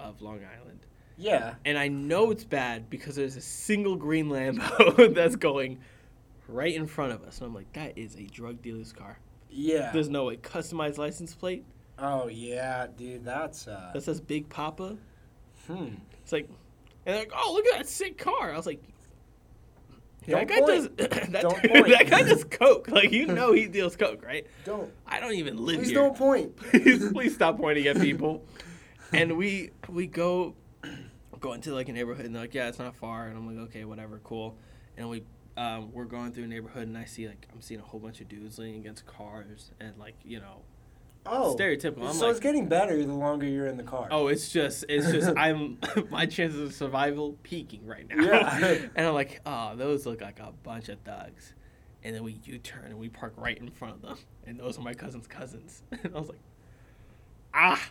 Speaker 1: of Long Island.
Speaker 3: Yeah.
Speaker 1: And I know it's bad because there's a single green Lambo [LAUGHS] that's going right in front of us. And I'm like, that is a drug dealer's car.
Speaker 3: Yeah.
Speaker 1: There's no way. Customized license plate
Speaker 3: Oh yeah, dude. That's uh.
Speaker 1: that says Big Papa.
Speaker 3: Hmm.
Speaker 1: It's like, and they're like, oh, look at that sick car. I was like, that guy does [LAUGHS] that, [LAUGHS] that guy does coke. [LAUGHS] Like you know he deals coke, right?
Speaker 3: Don't.
Speaker 1: I don't even live
Speaker 3: Please
Speaker 1: here.
Speaker 3: don't point.
Speaker 1: please, please stop pointing at people. and we we go go into like a neighborhood and they're like, yeah, it's not far. And I'm like, okay, whatever, cool. And we um, we're going through a neighborhood and I see like I'm seeing a whole bunch of dudes leaning against cars and like you know
Speaker 3: Oh.
Speaker 1: stereotypical. I'm
Speaker 3: so
Speaker 1: like,
Speaker 3: it's getting better the longer you're in the car.
Speaker 1: oh, it's just it's just [LAUGHS] I'm [LAUGHS] my chances of survival peaking right now.
Speaker 3: Yeah. [LAUGHS]
Speaker 1: and I'm like, oh, those look like a bunch of thugs. And then we U-turn and we park right in front of them, and those are my cousin's cousins. And I was like, ah.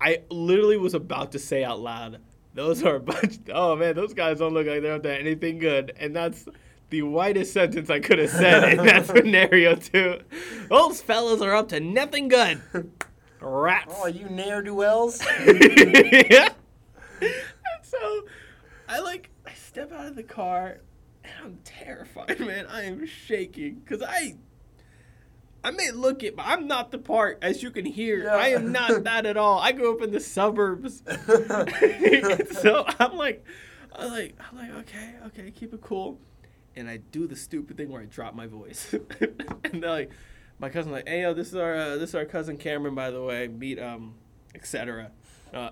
Speaker 1: I literally was about to say out loud, those are a bunch. Oh man, those guys don't look like they're up to anything good, and that's the whitest sentence I could have said in that [LAUGHS] scenario too. Those fellas are up to nothing good. Rats.
Speaker 3: Oh, you ne'er do wells. [LAUGHS]
Speaker 1: yeah. And so I like I step out of the car and I'm terrified, man. I am shaking because I I may look it, but I'm not the part, as you can hear.
Speaker 3: Yeah.
Speaker 1: I am not [LAUGHS] that at all. I grew up in the suburbs. [LAUGHS] [LAUGHS] so I'm like I'm like I'm like, okay, okay, keep it cool. And I do the stupid thing where I drop my voice. and they're like my cousin like, hey yo, this is our uh, this is our cousin Cameron, by the way. Meet um, etc. Uh,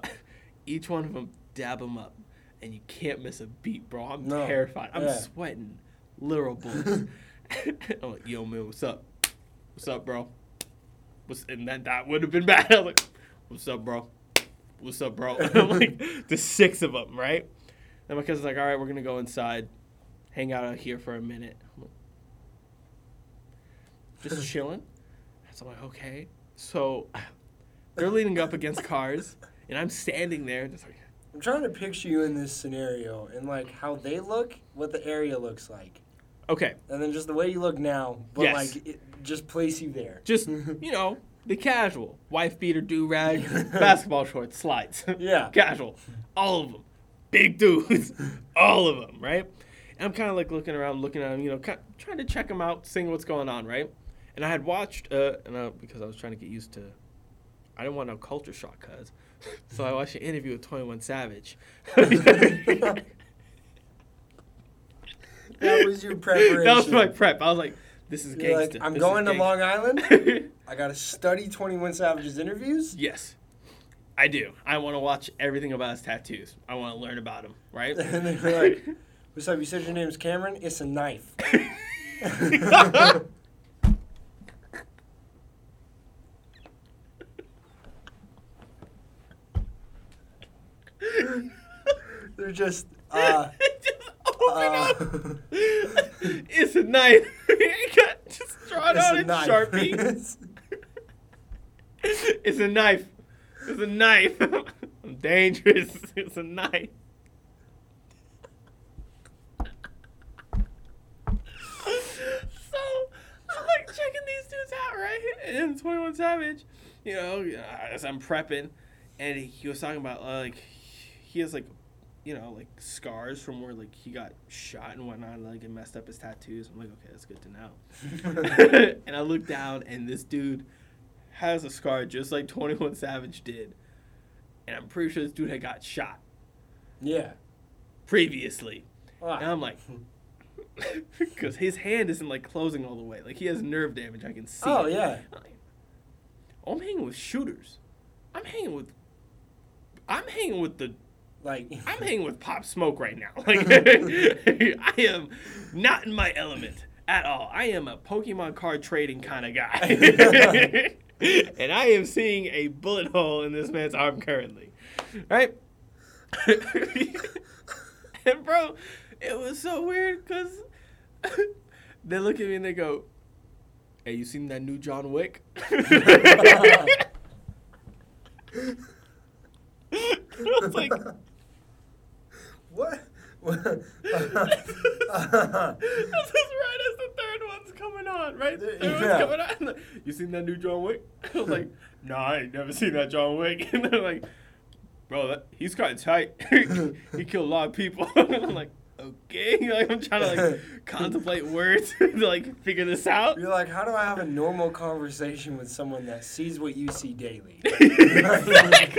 Speaker 1: each one of them dab them up, and you can't miss a beat, bro. I'm
Speaker 3: No.
Speaker 1: terrified. I'm
Speaker 3: Yeah.
Speaker 1: sweating, literal bullets. I'm like, yo man, what's up? What's up, bro? What's and then that would have been [LAUGHS] bad. I was like, what's up, bro? What's up, bro? [LAUGHS] I'm [LAUGHS] like, the six of them, right? And my cousin's like, all right, we're gonna go inside, hang out out here for a minute. I'm like, just chilling. So I'm like, okay. So they're leaning up against cars, and I'm standing there, just like,
Speaker 3: I'm trying to picture you in this scenario and like how they look, what the area looks like,
Speaker 1: okay,
Speaker 3: and then just the way you look now. But
Speaker 1: Yes.
Speaker 3: like, it, just place you there.
Speaker 1: just [LAUGHS] you know, the casual wife beater, do rag, [LAUGHS] basketball shorts, slides. [LAUGHS]
Speaker 3: Yeah.
Speaker 1: casual, all of them, big dudes, all of them, right? And I'm kind of like looking around, looking at them, you know, kind trying to check them out, seeing what's going on, right? And I had watched, uh, and I, because I was trying to get used to, I didn't want no culture shock, cuz. So I watched an interview with 21 Savage.
Speaker 3: That was your preparation.
Speaker 1: that was my prep. I was like, this is
Speaker 3: You're like, I'm
Speaker 1: This
Speaker 3: going to Long. Island. [LAUGHS] I gotta study 21 Savage's interviews.
Speaker 1: yes, I do. I want to watch everything about his tattoos. I want to learn about him, right? [LAUGHS]
Speaker 3: and then you're like, [LAUGHS] "What's up? You said your name's Cameron. It's a knife." They're just. Uh,
Speaker 1: just open
Speaker 3: uh,
Speaker 1: up. It's a knife. [LAUGHS] you got just draw it
Speaker 3: it's
Speaker 1: out
Speaker 3: a
Speaker 1: in
Speaker 3: knife.
Speaker 1: Sharpie. [LAUGHS] it's a knife. It's a knife. [LAUGHS] I'm dangerous. It's a knife. so I'm like checking these dudes out, right? And then 21 Savage, you know, as I'm prepping, and he was talking about uh, like he has like you know like scars from where like he got shot and whatnot, like it messed up his tattoos. I'm like, okay, that's good to know. [LAUGHS] and I look down, and this dude has a scar just like 21 Savage did, and I'm pretty sure this dude had got shot
Speaker 3: yeah.
Speaker 1: previously.
Speaker 3: Ah.
Speaker 1: And I'm like, [LAUGHS] because his hand isn't like closing all the way. Like he has nerve damage. I can see.
Speaker 3: Oh
Speaker 1: it.
Speaker 3: yeah.
Speaker 1: I'm, like, I'm hanging with shooters. I'm hanging with. I'm hanging with the.
Speaker 3: Like. [LAUGHS]
Speaker 1: I'm hanging with Pop Smoke right now. [LAUGHS] Like [LAUGHS] I am not in my element at all. I am a Pokemon card trading kind of guy. and I am seeing a bullet hole in this man's arm currently. Right? and bro, it was so weird because they look at me and they go, Hey, you seen that new John Wick? I was like,
Speaker 3: what? [LAUGHS] [LAUGHS]
Speaker 1: this is right as the third one's coming on, right? Everyone's
Speaker 3: Yeah.
Speaker 1: coming out. and, You seen that new John Wick? [LAUGHS] I was like, Nah, I ain't never seen that John Wick. And they're like, Bro, that, he's kind of tight. he killed a lot of people. I'm like, Okay, like I'm trying to like contemplate words to like figure this out.
Speaker 3: You're like, how do I have a normal conversation with someone that sees what you see daily?
Speaker 1: exactly.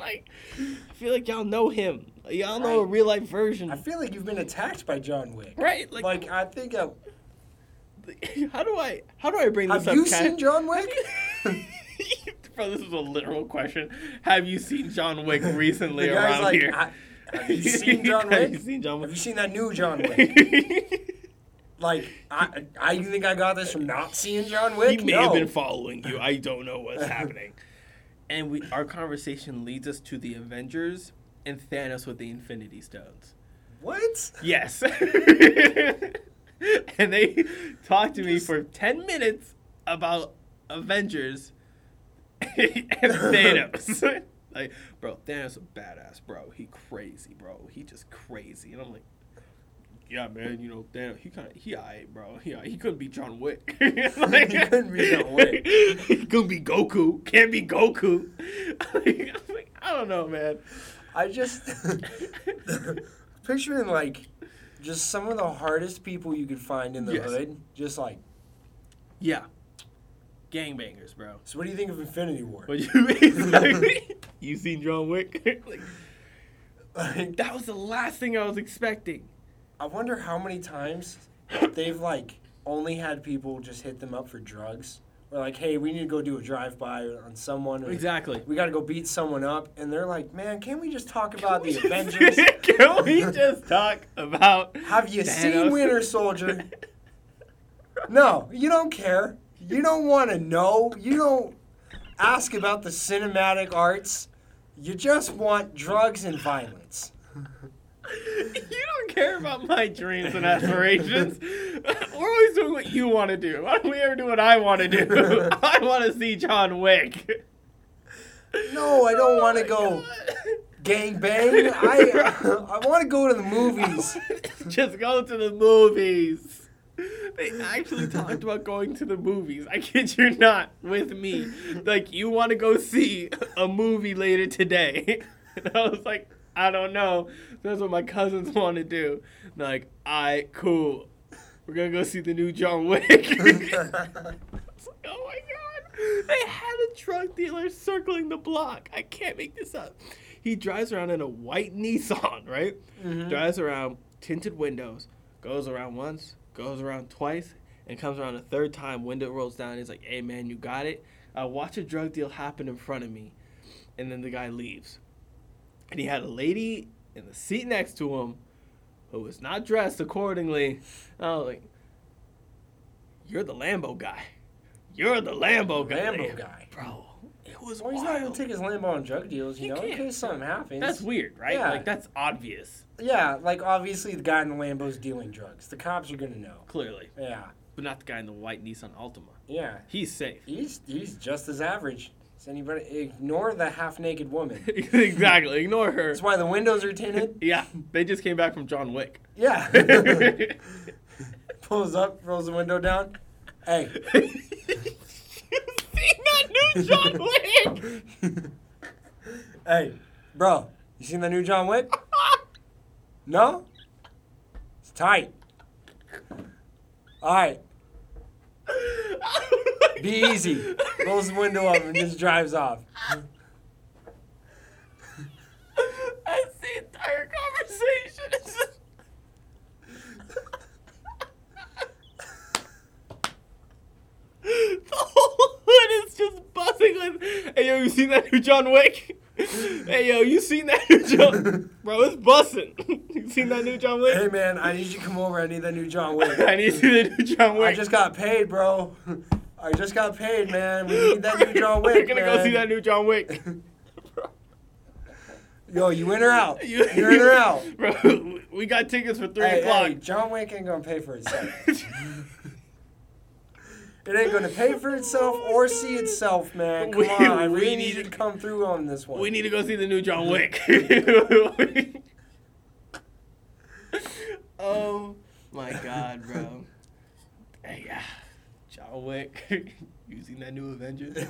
Speaker 1: [LAUGHS] Like, I feel like y'all know him. Y'all know a real life version,
Speaker 3: I feel like you've been attacked by John Wick.
Speaker 1: right? Like,
Speaker 3: Like, I think. Uh, [LAUGHS]
Speaker 1: how do I how do I bring
Speaker 3: have
Speaker 1: this up?
Speaker 3: Have you
Speaker 1: Kat?
Speaker 3: seen John [LAUGHS] Wick?
Speaker 1: Bro, this is a literal question. Have you seen John Wick recently around
Speaker 3: like,
Speaker 1: here?
Speaker 3: I, have you seen John
Speaker 1: Have you
Speaker 3: Wick?
Speaker 1: seen John
Speaker 3: Have
Speaker 1: Wick?
Speaker 3: you seen that new John Wick? Like, I, I, you think I got this from not seeing John Wick?
Speaker 1: he may
Speaker 3: no.
Speaker 1: have been following you. I don't know what's happening. And we our conversation leads us to the Avengers and Thanos with the Infinity Stones.
Speaker 3: what?
Speaker 1: Yes. [LAUGHS] and they talked to me for 10 minutes about Avengers [LAUGHS] and [LAUGHS] Thanos. like, bro, Thanos a badass, bro. He crazy, bro. He just crazy. And I'm like, yeah, man, you know, Thanos, he kind of, he alright, bro. He, he couldn't be John Wick. Like- [LAUGHS] [LAUGHS]
Speaker 3: He couldn't be John Wick.
Speaker 1: he couldn't be Goku. Can't be Goku. Like, I'm like, I don't know, man.
Speaker 3: I just [LAUGHS] picturing like just some of the hardest people you could find in the
Speaker 1: Yes.
Speaker 3: hood. Just like,
Speaker 1: Yeah. Gangbangers, bro.
Speaker 3: so what do you think of Infinity War?
Speaker 1: What you mean? you seen John Wick? like,
Speaker 3: Like,
Speaker 1: that was the last thing I was expecting.
Speaker 3: I wonder how many times they've like only had people just hit them up for drugs. Or like, hey, we need to go do a drive by on someone. Or
Speaker 1: Exactly.
Speaker 3: We got to go beat someone up, and they're like, "Man, can't we just talk about the Avengers? [LAUGHS]
Speaker 1: Can we just talk about?
Speaker 3: Have you seen
Speaker 1: Thanos?
Speaker 3: Winter Soldier? No, you don't care. You don't want to know. You don't ask about the cinematic arts. You just want drugs and violence. [LAUGHS]
Speaker 1: you don't care about my dreams and aspirations. [LAUGHS] We're always doing what you want to do. Why don't we ever do what I want to do? [LAUGHS] I want to see John Wick.
Speaker 3: No, I don't
Speaker 1: Oh
Speaker 3: want to go
Speaker 1: God.
Speaker 3: gang bang. I I want to go to the movies.
Speaker 1: Just go to the movies. They actually talked about going to the movies. I kid you not, with me. Like, you want to go see a movie later today. And I was like, I don't know. That's what my cousins [LAUGHS] want to do. They're like, I cool. We're going to go see the new John Wick. It's [LAUGHS] like, [LAUGHS] oh my god. They had a drug dealer circling the block. I can't make this up. He drives around in a white Nissan, right? Mm-hmm. Drives around, tinted windows, goes around once, goes around twice, and comes around a third time. Window rolls down. He's like, hey man, you got it? I watch a drug deal happen in front of me. And then the guy leaves. And he had a lady in the seat next to him who was not dressed accordingly. I was like, you're the Lambo guy. You're the Lambo guy.
Speaker 3: Lambo guy.
Speaker 1: Bro, it was
Speaker 3: Well, he's not gonna take his Lambo on drug deals, you
Speaker 1: He
Speaker 3: know, in
Speaker 1: can't.
Speaker 3: case something happens.
Speaker 1: That's weird, right?
Speaker 3: Yeah.
Speaker 1: Like, that's obvious,
Speaker 3: Yeah, like obviously the guy in the Lambo's dealing drugs. The cops are gonna know.
Speaker 1: clearly.
Speaker 3: Yeah,
Speaker 1: But not the guy in the white Nissan Altima.
Speaker 3: yeah.
Speaker 1: He's safe.
Speaker 3: He's he's just as average as anybody. Ignore the half-naked woman. [LAUGHS]
Speaker 1: exactly. Ignore her.
Speaker 3: That's why the windows are tinted. [LAUGHS]
Speaker 1: Yeah, they just came back from John Wick.
Speaker 3: Yeah. [LAUGHS] Pulls up, rolls the window down. Hey.
Speaker 1: seen that new John Wick?
Speaker 3: hey, bro. You seen the new John Wick? No? It's tight. All right. Be easy. Rolls the window up and just drives off.
Speaker 1: That's the entire conversation. The whole hood is just buzzing with, hey yo, you seen that new John Wick? hey yo, you seen that new John? [LAUGHS] Bro, it's bussing. you seen that new John Wick?
Speaker 3: Hey man, I need you to come over. I need that new John Wick. [LAUGHS]
Speaker 1: I need to see the new John Wick.
Speaker 3: I just got paid, bro. Oh, I just got paid, man. We need that new John [LAUGHS] Wick.
Speaker 1: We're gonna go see that new John Wick. [LAUGHS]
Speaker 3: Yo, you in or out?
Speaker 1: You-
Speaker 3: You in or out? [LAUGHS]
Speaker 1: Bro, we got tickets for three
Speaker 3: Hey,
Speaker 1: o'clock.
Speaker 3: hey, John Wick ain't gonna pay for itself. It ain't gonna pay for itself or see itself, man. Come
Speaker 1: We-
Speaker 3: on, I
Speaker 1: we need to-
Speaker 3: to come through on this one.
Speaker 1: We need to go see the new John Wick. oh my god, bro. Hey, yeah. Wick [LAUGHS] using that new Avengers. [LAUGHS]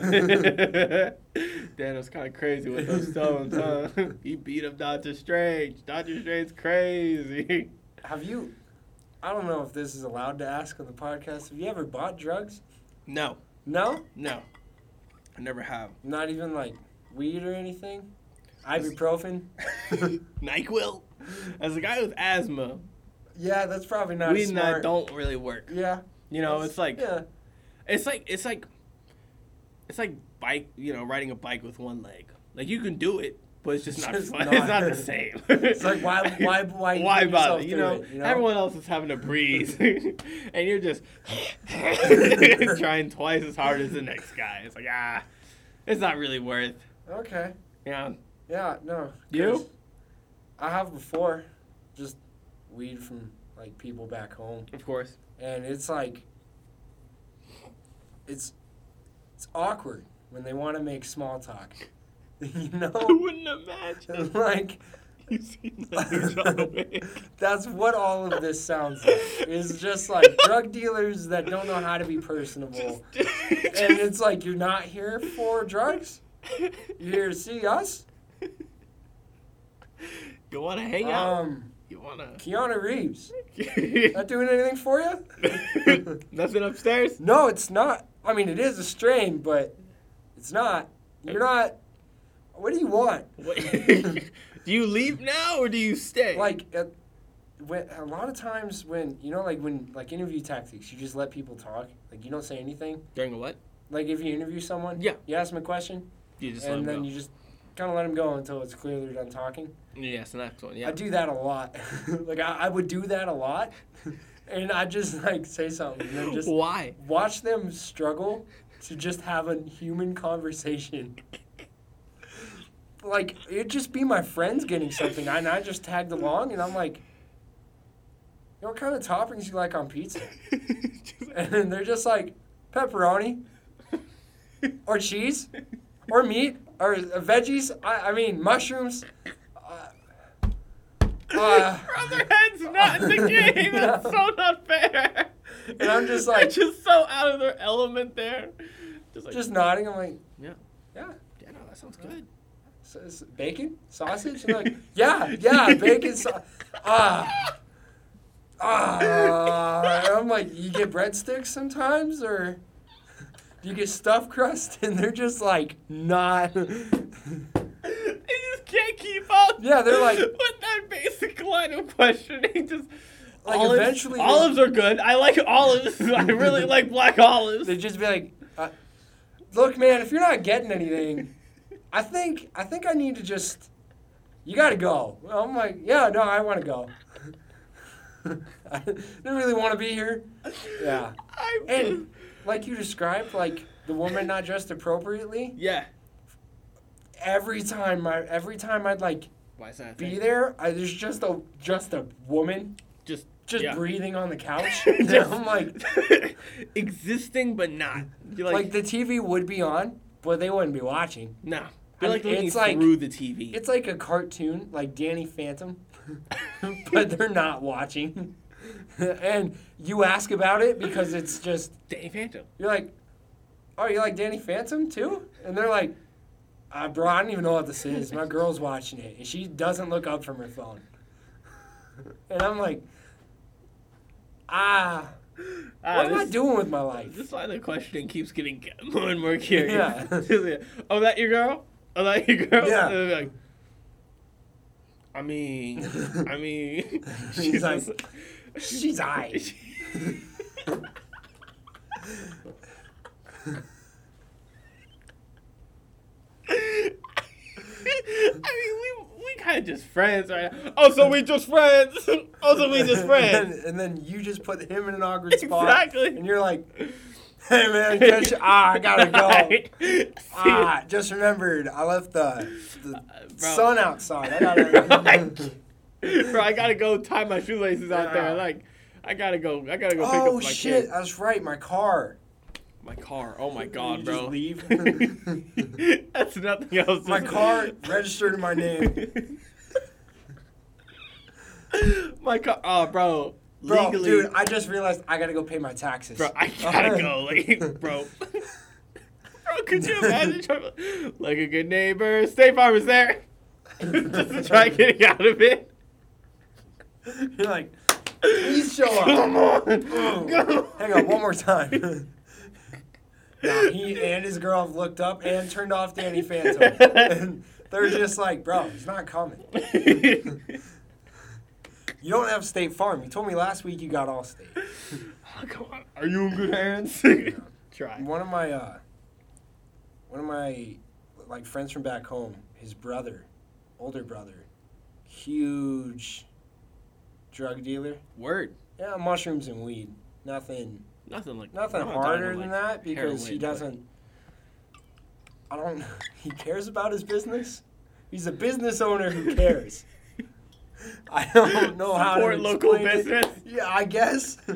Speaker 1: [LAUGHS] Thanos kind of crazy with those stones, huh? he beat up Doctor Strange. Doctor Strange's crazy.
Speaker 3: Have you? I don't know if this is allowed to ask on the podcast. Have you ever bought drugs?
Speaker 1: No,
Speaker 3: No,
Speaker 1: no, I never have.
Speaker 3: not even like weed or anything. Ibuprofen.
Speaker 1: Nyquil. As a guy with asthma,
Speaker 3: Yeah, that's probably not
Speaker 1: weed and that
Speaker 3: smart.
Speaker 1: don't really work.
Speaker 3: Yeah.
Speaker 1: You know, it's like
Speaker 3: Yeah.
Speaker 1: It's like it's like it's like bike. You know, riding a bike with one leg. Like you can do it, but it's just not
Speaker 3: Just [LAUGHS] not-
Speaker 1: It's not the same.
Speaker 3: It's like why [LAUGHS] why why
Speaker 1: why bother? You know,
Speaker 3: it, you know?
Speaker 1: everyone else is having to breathe, [LAUGHS] and you're just trying twice as hard as the next guy. It's like ah, it's not really worth.
Speaker 3: Okay.
Speaker 1: Yeah,
Speaker 3: Yeah. No.
Speaker 1: You?
Speaker 3: I have before, just weed from like people back home,
Speaker 1: of course.
Speaker 3: and it's like it's it's awkward when they want to make small talk. [LAUGHS] you [LAUGHS] know?
Speaker 1: I wouldn't imagine. [LAUGHS]
Speaker 3: like
Speaker 1: You seen that new John Wick?
Speaker 3: that's what all of this sounds like. It's just like drug dealers that don't know how to be personable.
Speaker 1: Just,
Speaker 3: And it's like you're not here for drugs. You're here to see us.
Speaker 1: you want to hang out?
Speaker 3: Um,
Speaker 1: you want to?
Speaker 3: Keanu Reeves. Not doing anything for you?
Speaker 1: Nothing upstairs.
Speaker 3: No, it's not. I mean, it is a strain, but it's not. You're not. What do you want? [LAUGHS] [LAUGHS]
Speaker 1: Do you leave now or do you stay?
Speaker 3: Like, uh, when, a lot of times when you know, like when like interview tactics, you just let people talk. Like you don't say anything.
Speaker 1: during a what?
Speaker 3: Like if you interview someone,
Speaker 1: Yeah.
Speaker 3: you ask them a question,
Speaker 1: You just
Speaker 3: and then
Speaker 1: go.
Speaker 3: you just kind of let them go until it's clear they're done talking.
Speaker 1: Yes, the next one. Yeah, I
Speaker 3: do that a lot. [LAUGHS] like I, I would do that a lot, and I just [LAUGHS] like say something and then just
Speaker 1: Why?
Speaker 3: watch them struggle to just have a human conversation. Like it'd just be my friends getting something, and I just tagged along, and I'm like, "You know what kind of toppings you like on pizza?" [LAUGHS] And they're just like, "Pepperoni, or cheese, or meat, or veggies. I, I mean mushrooms." Uh, [LAUGHS] uh,
Speaker 1: Brother Head's not in the [LAUGHS] game. That's so not fair.
Speaker 3: And I'm just like,
Speaker 1: They're
Speaker 3: like-
Speaker 1: just so out of their element there. Just like,
Speaker 3: just nodding. I'm like,
Speaker 1: yeah,
Speaker 3: "Yeah."
Speaker 1: yeah, no, that sounds good.
Speaker 3: S- s- bacon sausage and like [LAUGHS] yeah yeah bacon sa- ah ah and i'm like you get breadsticks sometimes or do you get stuffed crust and they're just like not
Speaker 1: They just can't keep up.
Speaker 3: Yeah, they're like- [LAUGHS]
Speaker 1: with that basic line of questioning. Just
Speaker 3: Like,
Speaker 1: olives.
Speaker 3: eventually
Speaker 1: olives are good. I like olives. [LAUGHS] I really like black olives.
Speaker 3: they'd just be like uh, look man if you're not getting anything i think i think i need to just you gotta go i'm like yeah no i want to go [LAUGHS] i didn't really want to be here yeah
Speaker 1: I,
Speaker 3: And like you described, like the woman not dressed appropriately.
Speaker 1: yeah.
Speaker 3: Every time, I every time I'd like
Speaker 1: Why is that? a
Speaker 3: be
Speaker 1: thing?
Speaker 3: there, I, there's just a just a woman
Speaker 1: Just
Speaker 3: just
Speaker 1: yeah.
Speaker 3: breathing on the couch. [LAUGHS]
Speaker 1: Just-
Speaker 3: I'm like, [LAUGHS]
Speaker 1: existing but not. You're
Speaker 3: like,
Speaker 1: like,
Speaker 3: the TV would be on, but they wouldn't be watching. I
Speaker 1: They're like looking
Speaker 3: it's like-
Speaker 1: through the TV.
Speaker 3: It's like a cartoon, like Danny Phantom, [LAUGHS] but they're not watching. and you ask about it because it's just
Speaker 1: Danny Phantom.
Speaker 3: You're like, oh, you like Danny Phantom too? And they're like, uh, bro, I don't even know what this is. My girl's watching it, and she doesn't look up from her phone. And I'm like, ah,
Speaker 1: Ah,
Speaker 3: what am I doing with my life?
Speaker 1: This line of questioning keeps getting [LAUGHS] more and more curious.
Speaker 3: Yeah. [LAUGHS]
Speaker 1: oh, that your girl? Oh, that your girl?
Speaker 3: Yeah. [LAUGHS]
Speaker 1: I mean, I mean,
Speaker 3: she's like, She's I.
Speaker 1: I mean, we we kind of just friends, right? Oh, so we just friends. [LAUGHS] Oh, so we just
Speaker 3: and,
Speaker 1: friends.
Speaker 3: then, [LAUGHS] and then you just put him in an awkward spot.
Speaker 1: Exactly.
Speaker 3: And you're like, hey man, catch, ah, I gotta go. [LAUGHS]
Speaker 1: See,
Speaker 3: Ah, just remembered, I left the, the
Speaker 1: bro.
Speaker 3: sun outside. I gotta.
Speaker 1: bro, I gotta go tie my shoelaces out there. Like, I gotta go. I gotta go pick
Speaker 3: oh
Speaker 1: up my
Speaker 3: shit,
Speaker 1: kid.
Speaker 3: that's right, my car.
Speaker 1: My car. Oh my god, bro.
Speaker 3: just leave. [LAUGHS] [LAUGHS]
Speaker 1: That's nothing else.
Speaker 3: My car registered in my name. [LAUGHS]
Speaker 1: my car. Oh, bro.
Speaker 3: Bro,
Speaker 1: legally,
Speaker 3: dude, I just realized I gotta go pay my taxes.
Speaker 1: bro, I gotta go, like, bro. bro, could you imagine? trying to- Like a good neighbor, State Farm is there. Just to try getting out of it.
Speaker 3: You're like, please show up.
Speaker 1: Come on.
Speaker 3: Hang on, one more time. Now he [LAUGHS] and his girl have looked up and turned off Danny Phantom. And [LAUGHS] [LAUGHS] they're just like, bro, he's not coming. You don't have State Farm. You told me last week you got Allstate.
Speaker 1: Oh, come on, are you in good hands? Try.
Speaker 3: One of my uh, one of my like friends from back home, his brother, older brother, huge drug dealer.
Speaker 1: Word.
Speaker 3: Yeah, mushrooms and weed. Nothing
Speaker 1: Nothing like
Speaker 3: nothing harder
Speaker 1: like
Speaker 3: than that because he
Speaker 1: heroin,
Speaker 3: doesn't I don't [LAUGHS] he cares about his business. He's a business owner who [LAUGHS] cares. I don't know how to
Speaker 1: Support local
Speaker 3: explain it.
Speaker 1: business.
Speaker 3: Yeah, I guess. [LAUGHS]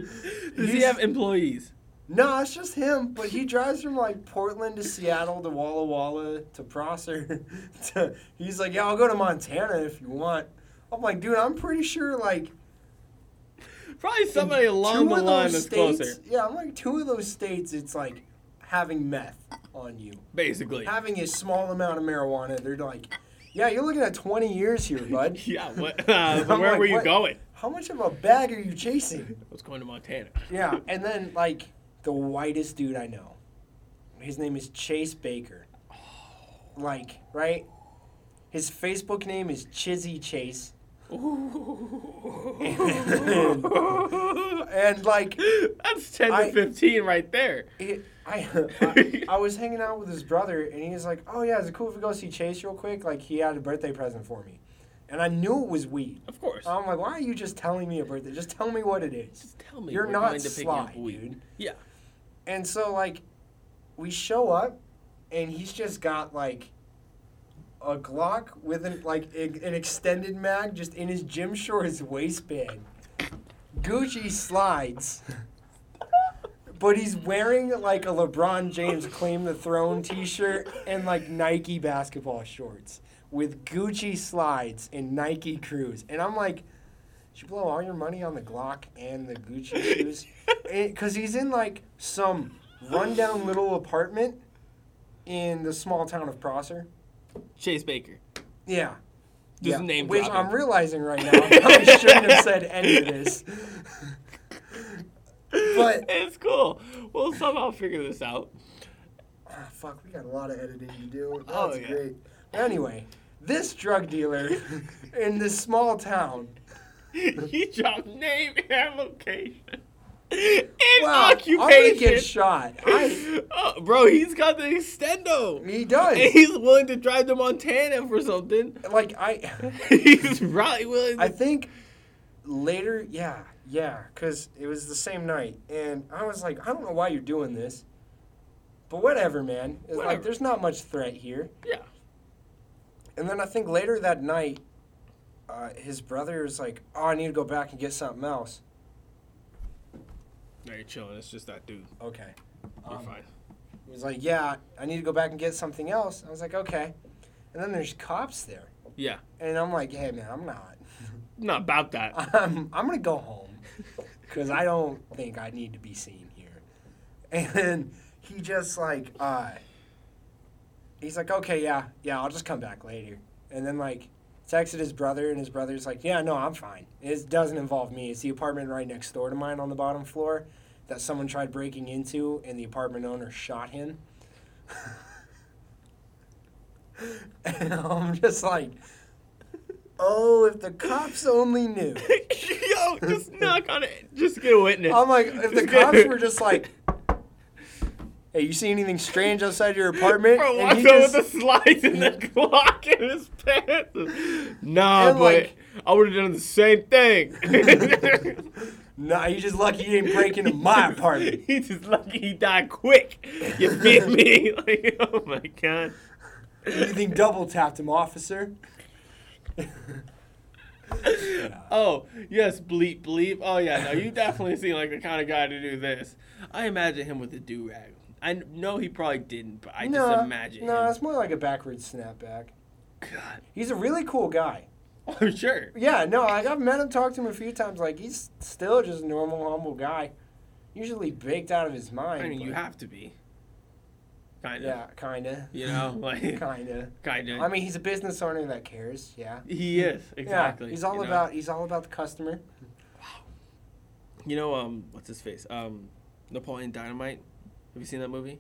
Speaker 1: Does he have employees?
Speaker 3: No, it's just him. But he drives from like Portland to Seattle to Walla Walla to Prosser. to, he's like, yeah, I'll go to Montana if you want. I'm like, dude, I'm pretty sure like
Speaker 1: Probably somebody along the line that's
Speaker 3: states,
Speaker 1: closer.
Speaker 3: Yeah, I'm like two of those states. It's like having meth on you,
Speaker 1: Basically.
Speaker 3: having a small amount of marijuana. They're like, yeah, you're looking at 20 years here, [LAUGHS] bud.
Speaker 1: Yeah. What? [LAUGHS] Uh, where
Speaker 3: like,
Speaker 1: were you
Speaker 3: what?
Speaker 1: going?
Speaker 3: How much of a bag are you chasing?
Speaker 1: I was going to Montana.
Speaker 3: Yeah, [LAUGHS] and then like the whitest dude I know. His name is Chase Baker. Like, right? His Facebook name is Chizzy Chase. And like
Speaker 1: That's ten
Speaker 3: I-
Speaker 1: to fifteen right there.
Speaker 3: it, I, I I was hanging out with his brother and he was like, "Oh yeah, is it cool if we go see Chase real quick? Like he had a birthday present for me." And I knew it was weed.
Speaker 1: Of course.
Speaker 3: I'm like, "Why are you just telling me a birthday? Just tell me what it is."
Speaker 1: Just tell me
Speaker 3: You're not
Speaker 1: going to pick
Speaker 3: sly,
Speaker 1: up weed.
Speaker 3: dude.
Speaker 1: Yeah.
Speaker 3: And so like we show up and he's just got like a Glock with an like a- an extended mag just in his gym shorts waistband. Gucci slides. But he's wearing like a LeBron James claim the throne t-shirt and like Nike basketball shorts with Gucci slides and Nike crews. And I'm like, did you blow all your money on the Glock and the Gucci shoes? [LAUGHS] Because he's in like some rundown little apartment in the small town of Prosser.
Speaker 1: Chase Baker.
Speaker 3: Yeah.
Speaker 1: Just
Speaker 3: yeah.
Speaker 1: name
Speaker 3: Which
Speaker 1: dropping.
Speaker 3: I'm realizing right now. I probably [LAUGHS] shouldn't have said any of this. But
Speaker 1: it's cool. We'll somehow figure this out.
Speaker 3: Ah, fuck, we got a lot of editing to do. That's
Speaker 1: Oh, yeah.
Speaker 3: great. Anyway, this drug dealer [LAUGHS] in this small town. [LAUGHS]
Speaker 1: he dropped name and location.
Speaker 3: Wow, I'm gonna get shot. I, [LAUGHS]
Speaker 1: Oh, bro, he's got the extendo.
Speaker 3: he does.
Speaker 1: And he's willing to drive to Montana for something.
Speaker 3: Like I, [LAUGHS]
Speaker 1: he's probably willing. To,
Speaker 3: I think later, yeah, yeah, because it was the same night, and I was like, I don't know why you're doing this, but whatever, man. It's
Speaker 1: Whatever.
Speaker 3: like there's not much threat here.
Speaker 1: yeah.
Speaker 3: And then I think later that night, uh, his brother was like, "Oh, I need to go back and get something else."
Speaker 1: No, you're chilling. It's just that dude.
Speaker 3: Okay.
Speaker 1: You're
Speaker 3: Um,
Speaker 1: fine.
Speaker 3: He was like, "Yeah, I need to go back and get something else." I was like, "Okay." And then there's cops there,
Speaker 1: Yeah.
Speaker 3: and I'm like, "Hey, man, I'm not. [LAUGHS]
Speaker 1: Not about that. [LAUGHS]
Speaker 3: I'm I'm gonna go home because I don't think I need to be seen here." And [LAUGHS] he just like, uh, he's like, "Okay, yeah, yeah, I'll just come back later." And then like texted his brother, and his brother's like, "Yeah, no, I'm fine. It doesn't involve me. It's the apartment right next door to mine on the bottom floor." That someone tried breaking into, and the apartment owner shot him. [LAUGHS] and I'm just like, oh, if the cops only knew. [LAUGHS]
Speaker 1: Yo, just knock on it. Just get a witness.
Speaker 3: I'm like, if the cops were just like, hey, you see anything strange outside your apartment?
Speaker 1: Bro,
Speaker 3: And
Speaker 1: walks
Speaker 3: he
Speaker 1: out
Speaker 3: just-
Speaker 1: with the slides and the Glock in his pants. Nah, but
Speaker 3: like-
Speaker 1: I would have done the same thing. [LAUGHS]
Speaker 3: nah, you just lucky you didn't break into my [LAUGHS] apartment. [LAUGHS]
Speaker 1: He's just lucky he died quick. You feel me? Like, oh my god.
Speaker 3: You think double tapped him, officer?
Speaker 1: Oh, yes, bleep, bleep. Oh, yeah, no, you definitely seem like the kind of guy to do this. I imagine him with a do rag. I know he probably didn't, but I
Speaker 3: no,
Speaker 1: just imagine
Speaker 3: no,
Speaker 1: him.
Speaker 3: it's more like a backwards snapback.
Speaker 1: God.
Speaker 3: He's a really cool guy.
Speaker 1: I'm [LAUGHS] sure.
Speaker 3: Yeah, no, like I've met him, talked to him a few times. Like he's still just a normal, humble guy. Usually baked out of his mind.
Speaker 1: I mean, you have to be. Kind of.
Speaker 3: Yeah, kinda.
Speaker 1: You know, [LAUGHS] like
Speaker 3: kinda.
Speaker 1: kind of.
Speaker 3: I mean, he's a business owner that cares. Yeah.
Speaker 1: he is exactly.
Speaker 3: Yeah, he's all
Speaker 1: you know?
Speaker 3: about he's all about the customer. Wow.
Speaker 1: You know, um, what's his face? Um, Napoleon Dynamite. Have you seen that movie?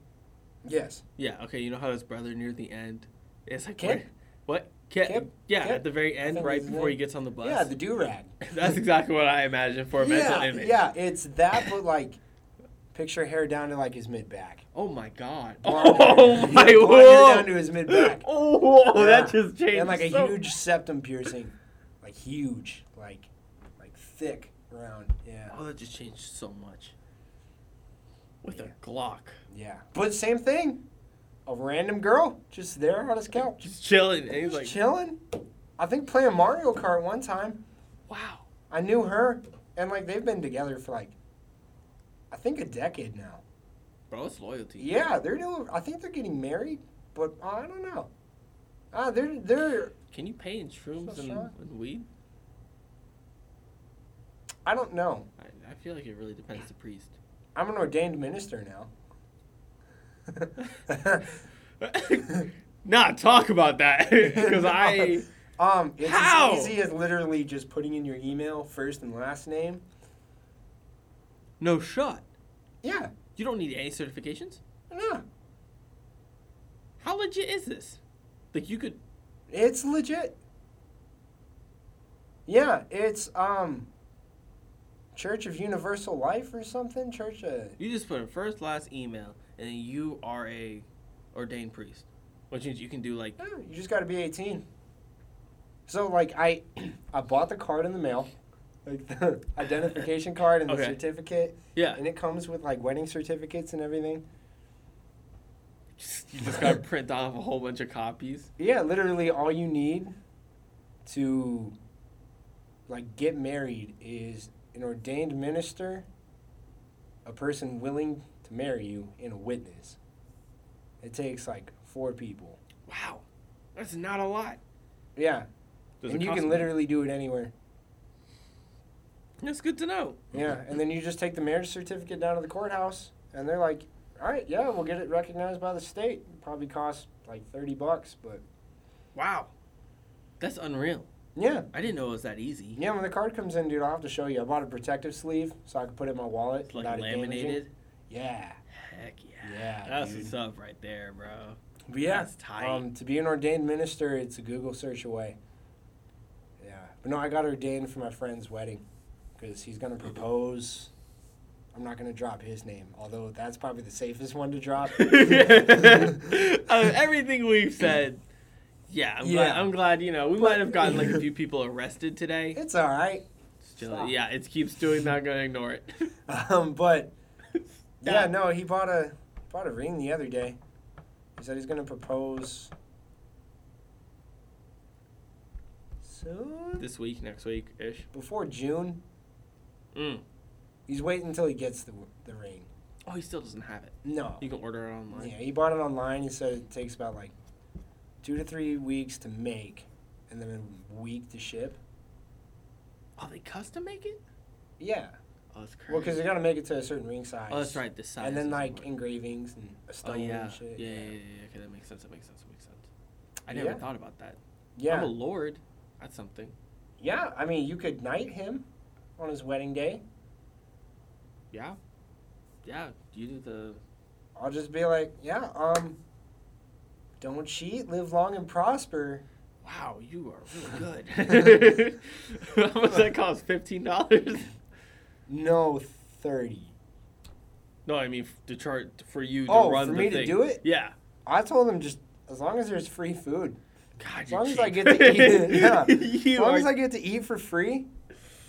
Speaker 3: Yes.
Speaker 1: Yeah. Okay. You know how his brother near the end, it's like
Speaker 3: Kip?
Speaker 1: what? Kip?
Speaker 3: Kip?
Speaker 1: Yeah,
Speaker 3: Kip?
Speaker 1: at the very end, right before he gets on the bus.
Speaker 3: Yeah, the do rag. [LAUGHS]
Speaker 1: That's exactly what I imagine for a mental image.
Speaker 3: yeah, it's that, but like, picture hair down to like his mid back.
Speaker 1: Oh my god.
Speaker 3: Blonde [LAUGHS]
Speaker 1: Oh
Speaker 3: hair.
Speaker 1: my
Speaker 3: Yeah, blonde
Speaker 1: whoa.
Speaker 3: hair down to his mid back.
Speaker 1: Oh, [LAUGHS] whoa,
Speaker 3: Yeah.
Speaker 1: that just changed.
Speaker 3: and like a
Speaker 1: so-
Speaker 3: huge septum piercing, like huge, like like thick round. Yeah,
Speaker 1: Oh, that just changed so much. With
Speaker 3: Yeah.
Speaker 1: a Glock,
Speaker 3: yeah. But same thing, a random girl just there on his couch,
Speaker 1: just chilling, and he's
Speaker 3: just
Speaker 1: like,
Speaker 3: chilling. I think playing Mario Kart one time.
Speaker 1: "Wow,
Speaker 3: I knew her, and like they've been together for like, I think a decade now.
Speaker 1: bro, it's loyalty."
Speaker 3: Yeah, they're doing. I think they're getting married, but I don't know. Ah, they're they're.
Speaker 1: Can you pay in shrooms
Speaker 3: So
Speaker 1: and, and weed?
Speaker 3: I don't know.
Speaker 1: I, I feel like it really depends the priest.
Speaker 3: I'm an ordained minister now. [LAUGHS]
Speaker 1: Not talk about that, [LAUGHS] because [LAUGHS] I.
Speaker 3: um, it's
Speaker 1: How?
Speaker 3: as easy as literally just putting in your email first and last name.
Speaker 1: No shot.
Speaker 3: Yeah,
Speaker 1: You don't need any certifications.
Speaker 3: no,
Speaker 1: How legit is this? Like you could.
Speaker 3: it's legit. Yeah, it's um, Church of Universal Life or something. Church of
Speaker 1: You just put a first, last email, and then you are a ordained priest, which means you can do like.
Speaker 3: Yeah, you just got to be 18. So like I, [CLEARS THROAT] I bought the card in the mail, like the [LAUGHS] identification card and the
Speaker 1: Okay.
Speaker 3: certificate,
Speaker 1: Yeah.
Speaker 3: and it comes with like wedding certificates and everything. [LAUGHS]
Speaker 1: You just gotta print off a whole bunch of copies.
Speaker 3: Yeah, literally all you need to like get married is an ordained minister, a person willing to marry you, and a witness. It takes like four people.
Speaker 1: Wow, that's not a lot.
Speaker 3: Yeah,
Speaker 1: Does
Speaker 3: and you can
Speaker 1: me?
Speaker 3: literally do it anywhere.
Speaker 1: That's good to know.
Speaker 3: Yeah, and then you just take the marriage certificate down to the courthouse, and they're like, "All right, yeah, we'll get it recognized by the state. Probably costs like thirty bucks, but
Speaker 1: Wow, that's unreal.
Speaker 3: Yeah,
Speaker 1: I didn't know it was that easy.
Speaker 3: yeah. When the card comes in, dude, I'll have to show you. I bought a protective sleeve so I can put it in my wallet.
Speaker 1: It's like
Speaker 3: without it damaging.
Speaker 1: laminated.
Speaker 3: Yeah,
Speaker 1: Heck yeah.
Speaker 3: Yeah,
Speaker 1: That's
Speaker 3: dude.
Speaker 1: what's up right there, bro.
Speaker 3: but yeah,
Speaker 1: That's tight.
Speaker 3: um, to be an ordained minister, it's a Google search away. Yeah, but no, I got ordained for my friend's wedding because he's gonna propose. I'm not gonna drop his name, although that's probably the safest one to drop. [LAUGHS] [LAUGHS]
Speaker 1: Uh, everything we've said. Yeah, I'm, Glad, I'm glad. You know, we
Speaker 3: But-
Speaker 1: might have gotten like a few people arrested today. [LAUGHS]
Speaker 3: It's all right.
Speaker 1: Still, yeah, it keeps doing that. I'm gonna ignore it. [LAUGHS]
Speaker 3: Um, but [LAUGHS] yeah, no, he bought a bought a ring the other day. He said he's gonna propose soon
Speaker 1: This week, next week ish.
Speaker 3: before June.
Speaker 1: Mm.
Speaker 3: He's waiting until he gets the the ring.
Speaker 1: Oh, he still doesn't have it.
Speaker 3: No,
Speaker 1: You can order it online.
Speaker 3: yeah, he bought it online. He said it takes about like two to three weeks to make, and then a week to ship.
Speaker 1: Oh, they custom make it?
Speaker 3: Yeah,
Speaker 1: Oh, that's crazy.
Speaker 3: well, because they gotta make it to a certain ring size.
Speaker 1: oh, that's right. The size.
Speaker 3: And then
Speaker 1: is
Speaker 3: like
Speaker 1: more.
Speaker 3: engravings and a
Speaker 1: Oh
Speaker 3: stone
Speaker 1: yeah.
Speaker 3: and shit.
Speaker 1: Yeah, yeah, yeah, yeah. Okay, that makes sense. That makes sense. That makes sense. I never
Speaker 3: Yeah.
Speaker 1: thought about that.
Speaker 3: yeah.
Speaker 1: I'm a lord. That's something.
Speaker 3: Yeah, I mean, you could knight him on his wedding day.
Speaker 1: Yeah. Yeah. You do the.
Speaker 3: I'll just be like, yeah, um, don't cheat, live long and prosper.
Speaker 1: Wow, you are really [LAUGHS] good. [LAUGHS] How much that cost? Fifteen dollars?
Speaker 3: No, 30.
Speaker 1: No, I mean to charge for you to
Speaker 3: Oh,
Speaker 1: run
Speaker 3: for me to do it?
Speaker 1: Yeah.
Speaker 3: I told them just as long as there's free food.
Speaker 1: God,
Speaker 3: As long as I get to eat, [LAUGHS] yeah. As long
Speaker 1: are.
Speaker 3: as I get to eat for free,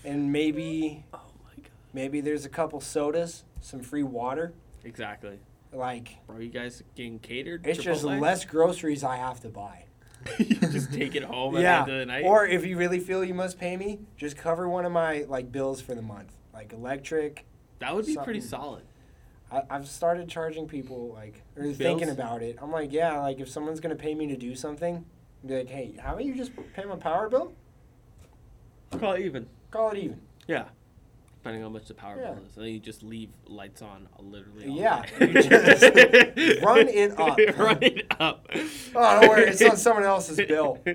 Speaker 3: and maybe
Speaker 1: oh my god.
Speaker 3: maybe there's a couple sodas, some free water.
Speaker 1: Exactly,
Speaker 3: Like
Speaker 1: bro. You guys getting catered?
Speaker 3: it's just less groceries I have to buy. [LAUGHS]
Speaker 1: you just take it home at
Speaker 3: yeah.
Speaker 1: the end of the night.
Speaker 3: Or if you really feel you must pay me, just cover one of my like bills for the month, like electric.
Speaker 1: that would be pretty solid.
Speaker 3: I, I've started charging people like or
Speaker 1: Bills?
Speaker 3: thinking about it. I'm like, yeah, like if someone's gonna pay me to do something, be like, hey, how about you just pay my power bill?
Speaker 1: Call it even.
Speaker 3: Call it even.
Speaker 1: Yeah. Depending on how much the power
Speaker 3: Yeah.
Speaker 1: bill is. And then you just leave lights on literally. All
Speaker 3: Yeah, [LAUGHS] run it up. [LAUGHS]
Speaker 1: run it up.
Speaker 3: Oh, don't worry, it's on someone else's bill. [LAUGHS]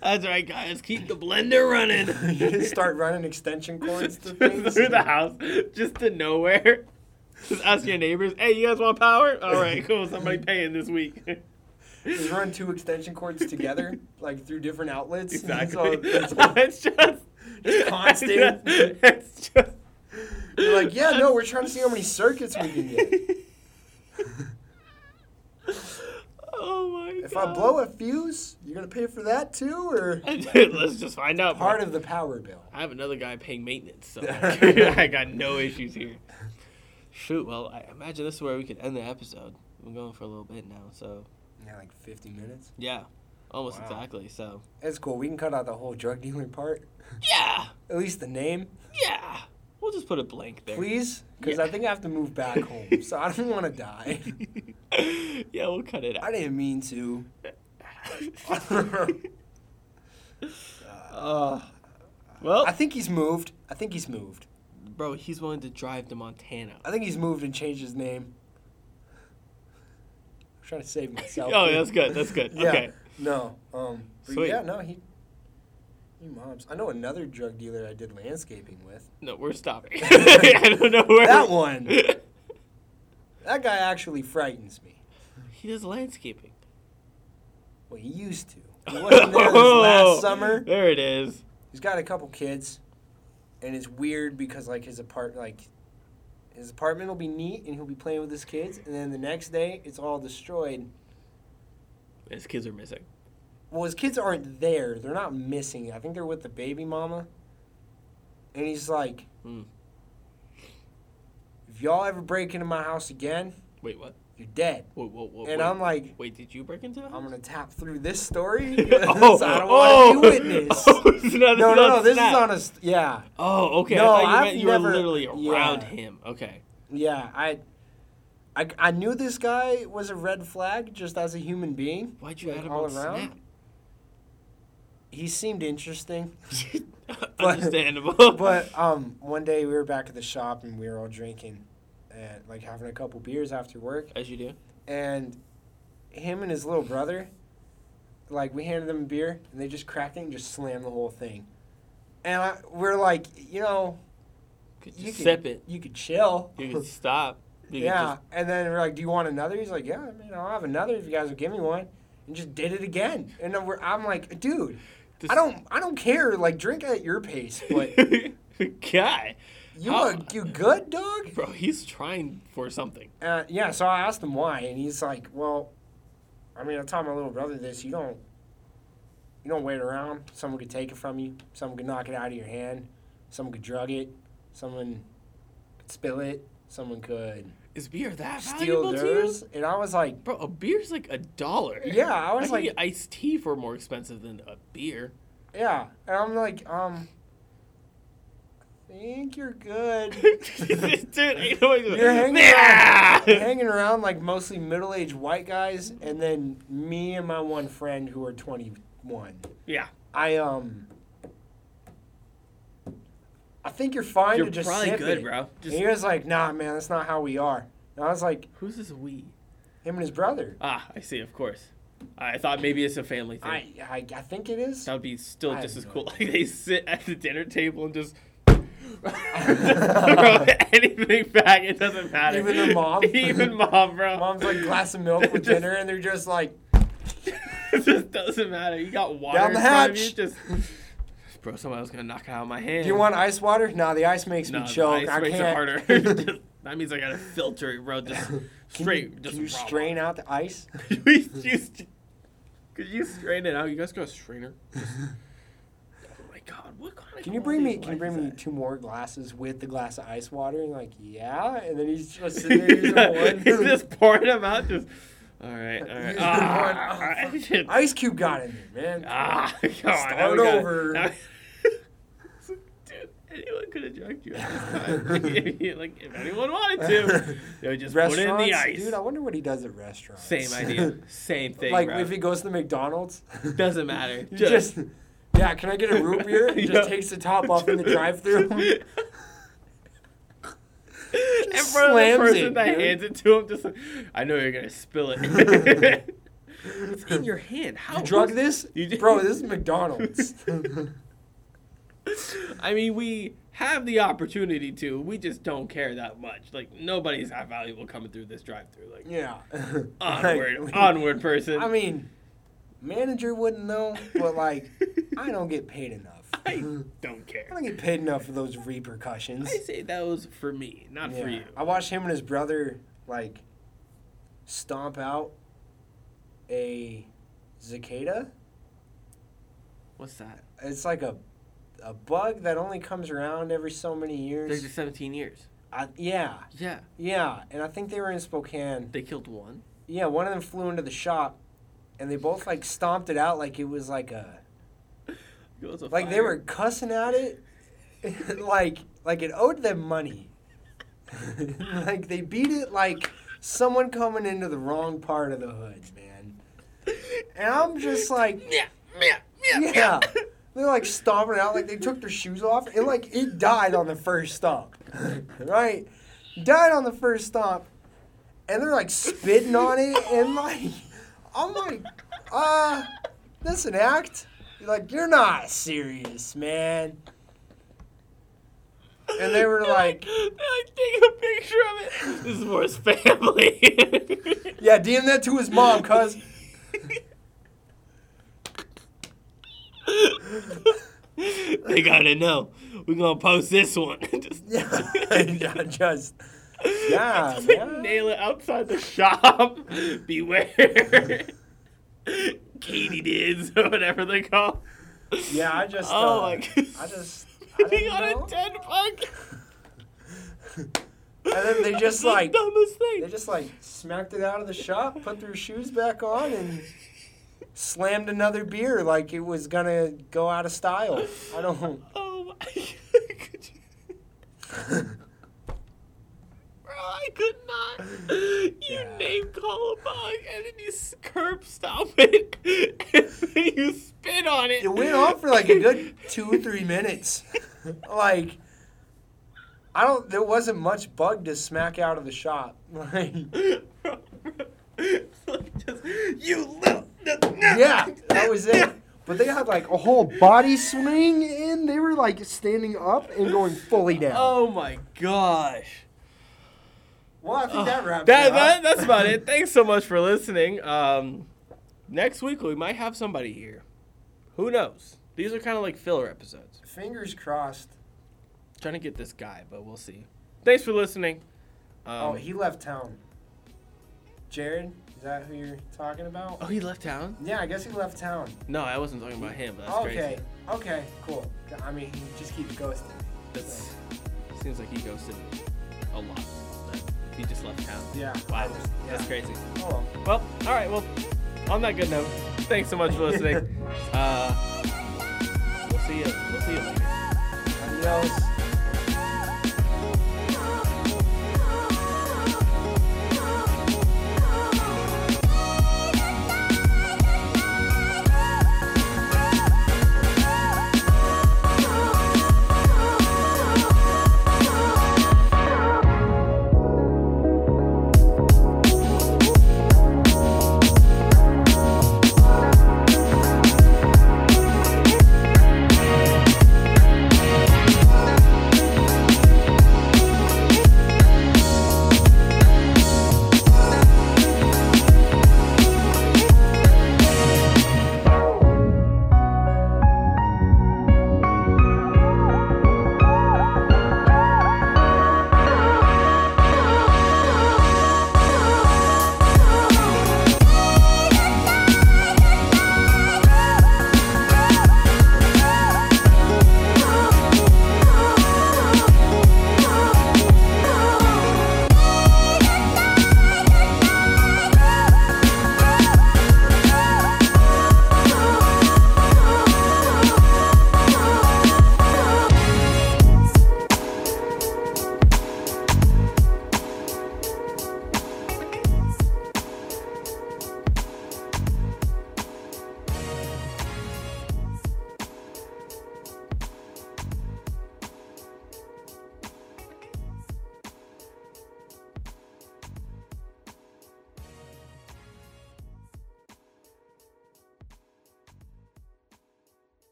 Speaker 1: That's right, guys. Keep the blender running.
Speaker 3: you just start running extension cords to things.
Speaker 1: through the house, just to nowhere. Just ask your neighbors, "Hey, you guys want power? All right, cool. Somebody paying this week."
Speaker 3: Just run two extension cords together, like through different outlets.
Speaker 1: exactly.
Speaker 3: So it's,
Speaker 1: it's just
Speaker 3: It's [LAUGHS] constant.
Speaker 1: It's just.
Speaker 3: you're like, yeah, no, we're trying to see how many circuits we can get. [LAUGHS]
Speaker 1: Oh my god.
Speaker 3: If I blow a fuse, you're gonna pay for that too, or [LAUGHS]
Speaker 1: Let's just find out.
Speaker 3: part
Speaker 1: bro.
Speaker 3: of the power bill?
Speaker 1: I have another guy paying maintenance, so I got no issues here. Shoot, well, I imagine this is where we could end the episode. We're going for a little bit now, so
Speaker 3: Yeah, like 50 minutes.
Speaker 1: yeah, almost
Speaker 3: Wow.
Speaker 1: exactly. So
Speaker 3: That's cool. We can cut out the whole drug dealer part.
Speaker 1: yeah,
Speaker 3: At least the name,
Speaker 1: yeah, we'll just put a blank there.
Speaker 3: please, because
Speaker 1: Yeah.
Speaker 3: I think I have to move back [LAUGHS] home, so I don't want to die. [LAUGHS]
Speaker 1: yeah, we'll cut it out.
Speaker 3: I didn't mean to. [LAUGHS]
Speaker 1: uh, well,
Speaker 3: I think he's moved. I think he's moved.
Speaker 1: bro, he's willing to drive to Montana.
Speaker 3: I think he's moved and changed his name. I'm trying to save myself.
Speaker 1: Oh, that's good. That's good.
Speaker 3: Yeah.
Speaker 1: Okay.
Speaker 3: No. Um. But
Speaker 1: Sweet.
Speaker 3: yeah. No. He. He mobs. I know another drug dealer I did landscaping with.
Speaker 1: No, we're stopping. [LAUGHS] I don't know where.
Speaker 3: That one. [LAUGHS] That guy actually frightens me.
Speaker 1: he does landscaping.
Speaker 3: Well, he used to. [LAUGHS] He wasn't there this last summer.
Speaker 1: There it is.
Speaker 3: He's got a couple kids, and it's weird because like his apart like his apartment will be neat and he'll be playing with his kids, and then the next day it's all destroyed.
Speaker 1: His kids are missing.
Speaker 3: Well, his kids aren't there. They're not missing. I think they're with the baby mama. And he's like,
Speaker 1: Hmm.
Speaker 3: if y'all ever break into my house again,
Speaker 1: Wait, what?
Speaker 3: you're dead.
Speaker 1: Whoa, whoa, whoa.
Speaker 3: And
Speaker 1: wait.
Speaker 3: I'm like,
Speaker 1: Wait, did you break into the house?
Speaker 3: I'm gonna tap through this story. [LAUGHS]
Speaker 1: oh,
Speaker 3: I don't
Speaker 1: oh,
Speaker 3: want to be witness. [LAUGHS]
Speaker 1: Oh,
Speaker 3: no, no, no. This
Speaker 1: snap.
Speaker 3: is on a st- yeah,
Speaker 1: Oh, okay.
Speaker 3: No,
Speaker 1: I thought you
Speaker 3: I've
Speaker 1: meant you
Speaker 3: never-
Speaker 1: were literally around
Speaker 3: yeah.
Speaker 1: him. Okay.
Speaker 3: yeah. I, I, I knew this guy was a red flag just as a human being.
Speaker 1: Why'd you
Speaker 3: Like,
Speaker 1: add him
Speaker 3: all
Speaker 1: on
Speaker 3: around? He seemed interesting.
Speaker 1: Snap? [LAUGHS]
Speaker 3: But-
Speaker 1: Understandable. [LAUGHS]
Speaker 3: but um, one day we were back at the shop and we were all drinking, and like having a couple beers after work.
Speaker 1: as you do.
Speaker 3: And him and his little brother, like we handed them a beer and they just cracked it and just slammed the whole thing. And I, we're like, you know,
Speaker 1: Could
Speaker 3: you could
Speaker 1: sip it.
Speaker 3: You could chill.
Speaker 1: You could stop. You
Speaker 3: yeah. And then we're like, do you want another? He's like, yeah, I mean, I'll have another if you guys will give me one. And just did it again. And then we're, I'm like, dude,
Speaker 1: just,
Speaker 3: I don't, I don't care. Like, drink at your pace, [LAUGHS] but
Speaker 1: God,
Speaker 3: you,
Speaker 1: How-
Speaker 3: you good, dog?
Speaker 1: bro, he's trying for something.
Speaker 3: Uh, yeah, so I asked him why, and he's like, "Well, I mean, I told my little brother this. You don't, you don't wait around. Someone could take it from you. Someone could knock it out of your hand. Someone could drug it. Someone could spill it. Someone could
Speaker 1: Is beer that
Speaker 3: steal
Speaker 1: valuable to you?
Speaker 3: And I was like,
Speaker 1: Bro, a beer's like a dollar.
Speaker 3: "Yeah." I
Speaker 1: I
Speaker 3: was
Speaker 1: can
Speaker 3: like,
Speaker 1: get iced tea for more expensive than a beer.
Speaker 3: "Yeah," and I'm like, um. I think you're good. [LAUGHS]
Speaker 1: Dude, no way
Speaker 3: You're hanging
Speaker 1: Yeah!
Speaker 3: around, [LAUGHS] hanging around like mostly middle-aged white guys, and then me and my one friend who are 21.
Speaker 1: Yeah,
Speaker 3: I um. I think you're fine
Speaker 1: you're
Speaker 3: to just
Speaker 1: probably
Speaker 3: sip
Speaker 1: good,
Speaker 3: it.
Speaker 1: bro.
Speaker 3: And he was like, "Nah, man, that's not how we are." And I was like,
Speaker 1: who's this we?
Speaker 3: "Him and his brother."
Speaker 1: Ah, I see. Of course. I thought maybe it's a family thing.
Speaker 3: I, I I think it is.
Speaker 1: That would be still
Speaker 3: I
Speaker 1: just as cool. [LAUGHS] Like they sit at the dinner table and just [LAUGHS] throw anything back. It doesn't matter.
Speaker 3: Even the mom? [LAUGHS]
Speaker 1: Even mom, bro.
Speaker 3: Mom's like glass of milk with
Speaker 1: Just-
Speaker 3: dinner, and they're just like,
Speaker 1: it just doesn't matter. You got water
Speaker 3: Down the
Speaker 1: in front of you.
Speaker 3: hatch.
Speaker 1: Just, bro, somebody was gonna knock it out of my hand.
Speaker 3: "Do you want ice water?" Nah, the ice makes
Speaker 1: No,
Speaker 3: me
Speaker 1: the
Speaker 3: choke.
Speaker 1: ice
Speaker 3: I
Speaker 1: makes
Speaker 3: can't.
Speaker 1: it harder. [LAUGHS] [LAUGHS] That means I gotta filter it, bro. Just
Speaker 3: Can
Speaker 1: straight.
Speaker 3: you,
Speaker 1: just
Speaker 3: can you strain out the ice? [LAUGHS]
Speaker 1: Could you strain it out? You guys got a strainer? Just- oh my god, what kind of
Speaker 3: Can you bring me? Can you bring me
Speaker 1: that?
Speaker 3: two more glasses with the glass of ice water? And like, yeah. And then he's just sitting there.
Speaker 1: He's just pouring them out. Just all right, all right. Ah,
Speaker 3: one.
Speaker 1: all right. Shit.
Speaker 3: Ice Cube got in there, man.
Speaker 1: Ah, now
Speaker 3: Start over.
Speaker 1: Anyone could have drugged you at this time. [LAUGHS] like, if anyone wanted to, they would just put it in the ice.
Speaker 3: Dude, I wonder what he does at restaurants.
Speaker 1: Same idea. [LAUGHS] Same thing.
Speaker 3: like
Speaker 1: bro.
Speaker 3: if he goes to McDonald's. [LAUGHS]
Speaker 1: Doesn't matter. Just,
Speaker 3: just Yeah, can I get a root beer?
Speaker 1: Yeah.
Speaker 3: just takes the top off in the drive-through.
Speaker 1: In front of the person
Speaker 3: it,
Speaker 1: that
Speaker 3: dude.
Speaker 1: hands it to him, just like, I know you're gonna spill it. it's in your hand. How
Speaker 3: You drug this?
Speaker 1: You
Speaker 3: Bro, this is McDonald's.
Speaker 1: I mean, we have the opportunity to. We just don't care that much. Like nobody's that valuable coming through this drive-through. Like
Speaker 3: yeah. [LAUGHS]
Speaker 1: onward,
Speaker 3: Like,
Speaker 1: onward, person.
Speaker 3: I mean, manager wouldn't know, but like, [LAUGHS] I don't get paid enough.
Speaker 1: I [LAUGHS] don't care.
Speaker 3: I don't get paid enough for those repercussions.
Speaker 1: I say that was for me, not for you.
Speaker 3: I watched him and his brother like stomp out a cicada.
Speaker 1: What's that?
Speaker 3: It's like a a bug that only comes around every so many years.
Speaker 1: There's just 17 years.
Speaker 3: I, yeah,
Speaker 1: Yeah,
Speaker 3: yeah, and I think they were in Spokane.
Speaker 1: they killed one.
Speaker 3: Yeah, one of them flew into the shop, and they both like stomped it out like it was like a [LAUGHS]
Speaker 1: was a
Speaker 3: like they were cussing at it, [LAUGHS] like like it owed them money. [LAUGHS] like they beat it like someone coming into the wrong part of the hood, man. And I'm just like,
Speaker 1: Yeah, yeah, yeah,
Speaker 3: yeah. They're like stomping out like they took their shoes off. And like it died on the first stomp. [LAUGHS] right? Died on the first stomp. And they're like spitting on it and like I'm like, uh, this an act? You're like, you're not serious, man. And they were like, [LAUGHS]
Speaker 1: They're like taking a picture of it. This is for his family.
Speaker 3: yeah, DM that to his mom, cuz. [LAUGHS]
Speaker 1: they gotta know. We're gonna post this one. [LAUGHS] just, [LAUGHS]
Speaker 3: Yeah, yeah, just, yeah,
Speaker 1: just like
Speaker 3: man.
Speaker 1: nail it outside the shop. Beware. Katydids or whatever they call.
Speaker 3: Yeah, I just,
Speaker 1: Oh
Speaker 3: uh,
Speaker 1: my god.
Speaker 3: I just, I
Speaker 1: he
Speaker 3: didn't
Speaker 1: got
Speaker 3: know.
Speaker 1: a dead bug.
Speaker 3: And then they just
Speaker 1: The
Speaker 3: like,
Speaker 1: dumbest thing.
Speaker 3: they just like smacked it out of the shop, put their shoes back on, and slammed another beer like it was gonna go out of style. I don't. [LAUGHS]
Speaker 1: Oh my Could [LAUGHS] Bro, I could not. You
Speaker 3: Yeah.
Speaker 1: name call a bug and then you curb stop it [LAUGHS] and then you spit on it.
Speaker 3: It went on for like a good two, or three minutes. like, I don't. There wasn't much bug to smack out of the shop. Like, [LAUGHS]
Speaker 1: like just, you little.
Speaker 3: yeah, that was it. But they had like a whole body swing in. They were like standing up and going fully down.
Speaker 1: Oh my gosh.
Speaker 3: well, I think that wraps
Speaker 1: That,
Speaker 3: it
Speaker 1: that,
Speaker 3: up.
Speaker 1: that's about it. [LAUGHS] Thanks so much for listening. Um, next week we might have somebody here. Who knows? These are kind of like filler episodes.
Speaker 3: Fingers crossed.
Speaker 1: Trying to get this guy, but we'll see. Thanks for listening. Um,
Speaker 3: oh, he left town. Jared, is that who you're talking about?
Speaker 1: oh, he left town?
Speaker 3: Yeah, I guess he left town.
Speaker 1: No, I wasn't talking about him. But that's
Speaker 3: okay,
Speaker 1: crazy.
Speaker 3: okay, cool. I mean, he just keeps ghosting.
Speaker 1: That's seems like he ghosted a lot. But He just left town.
Speaker 3: Yeah.
Speaker 1: Wow,
Speaker 3: Yeah.
Speaker 1: that's crazy.
Speaker 3: Oh,
Speaker 1: Well, all right. Well, on that good note, thanks so much for listening. [LAUGHS] uh, we'll see you. We'll see you later.
Speaker 3: adios.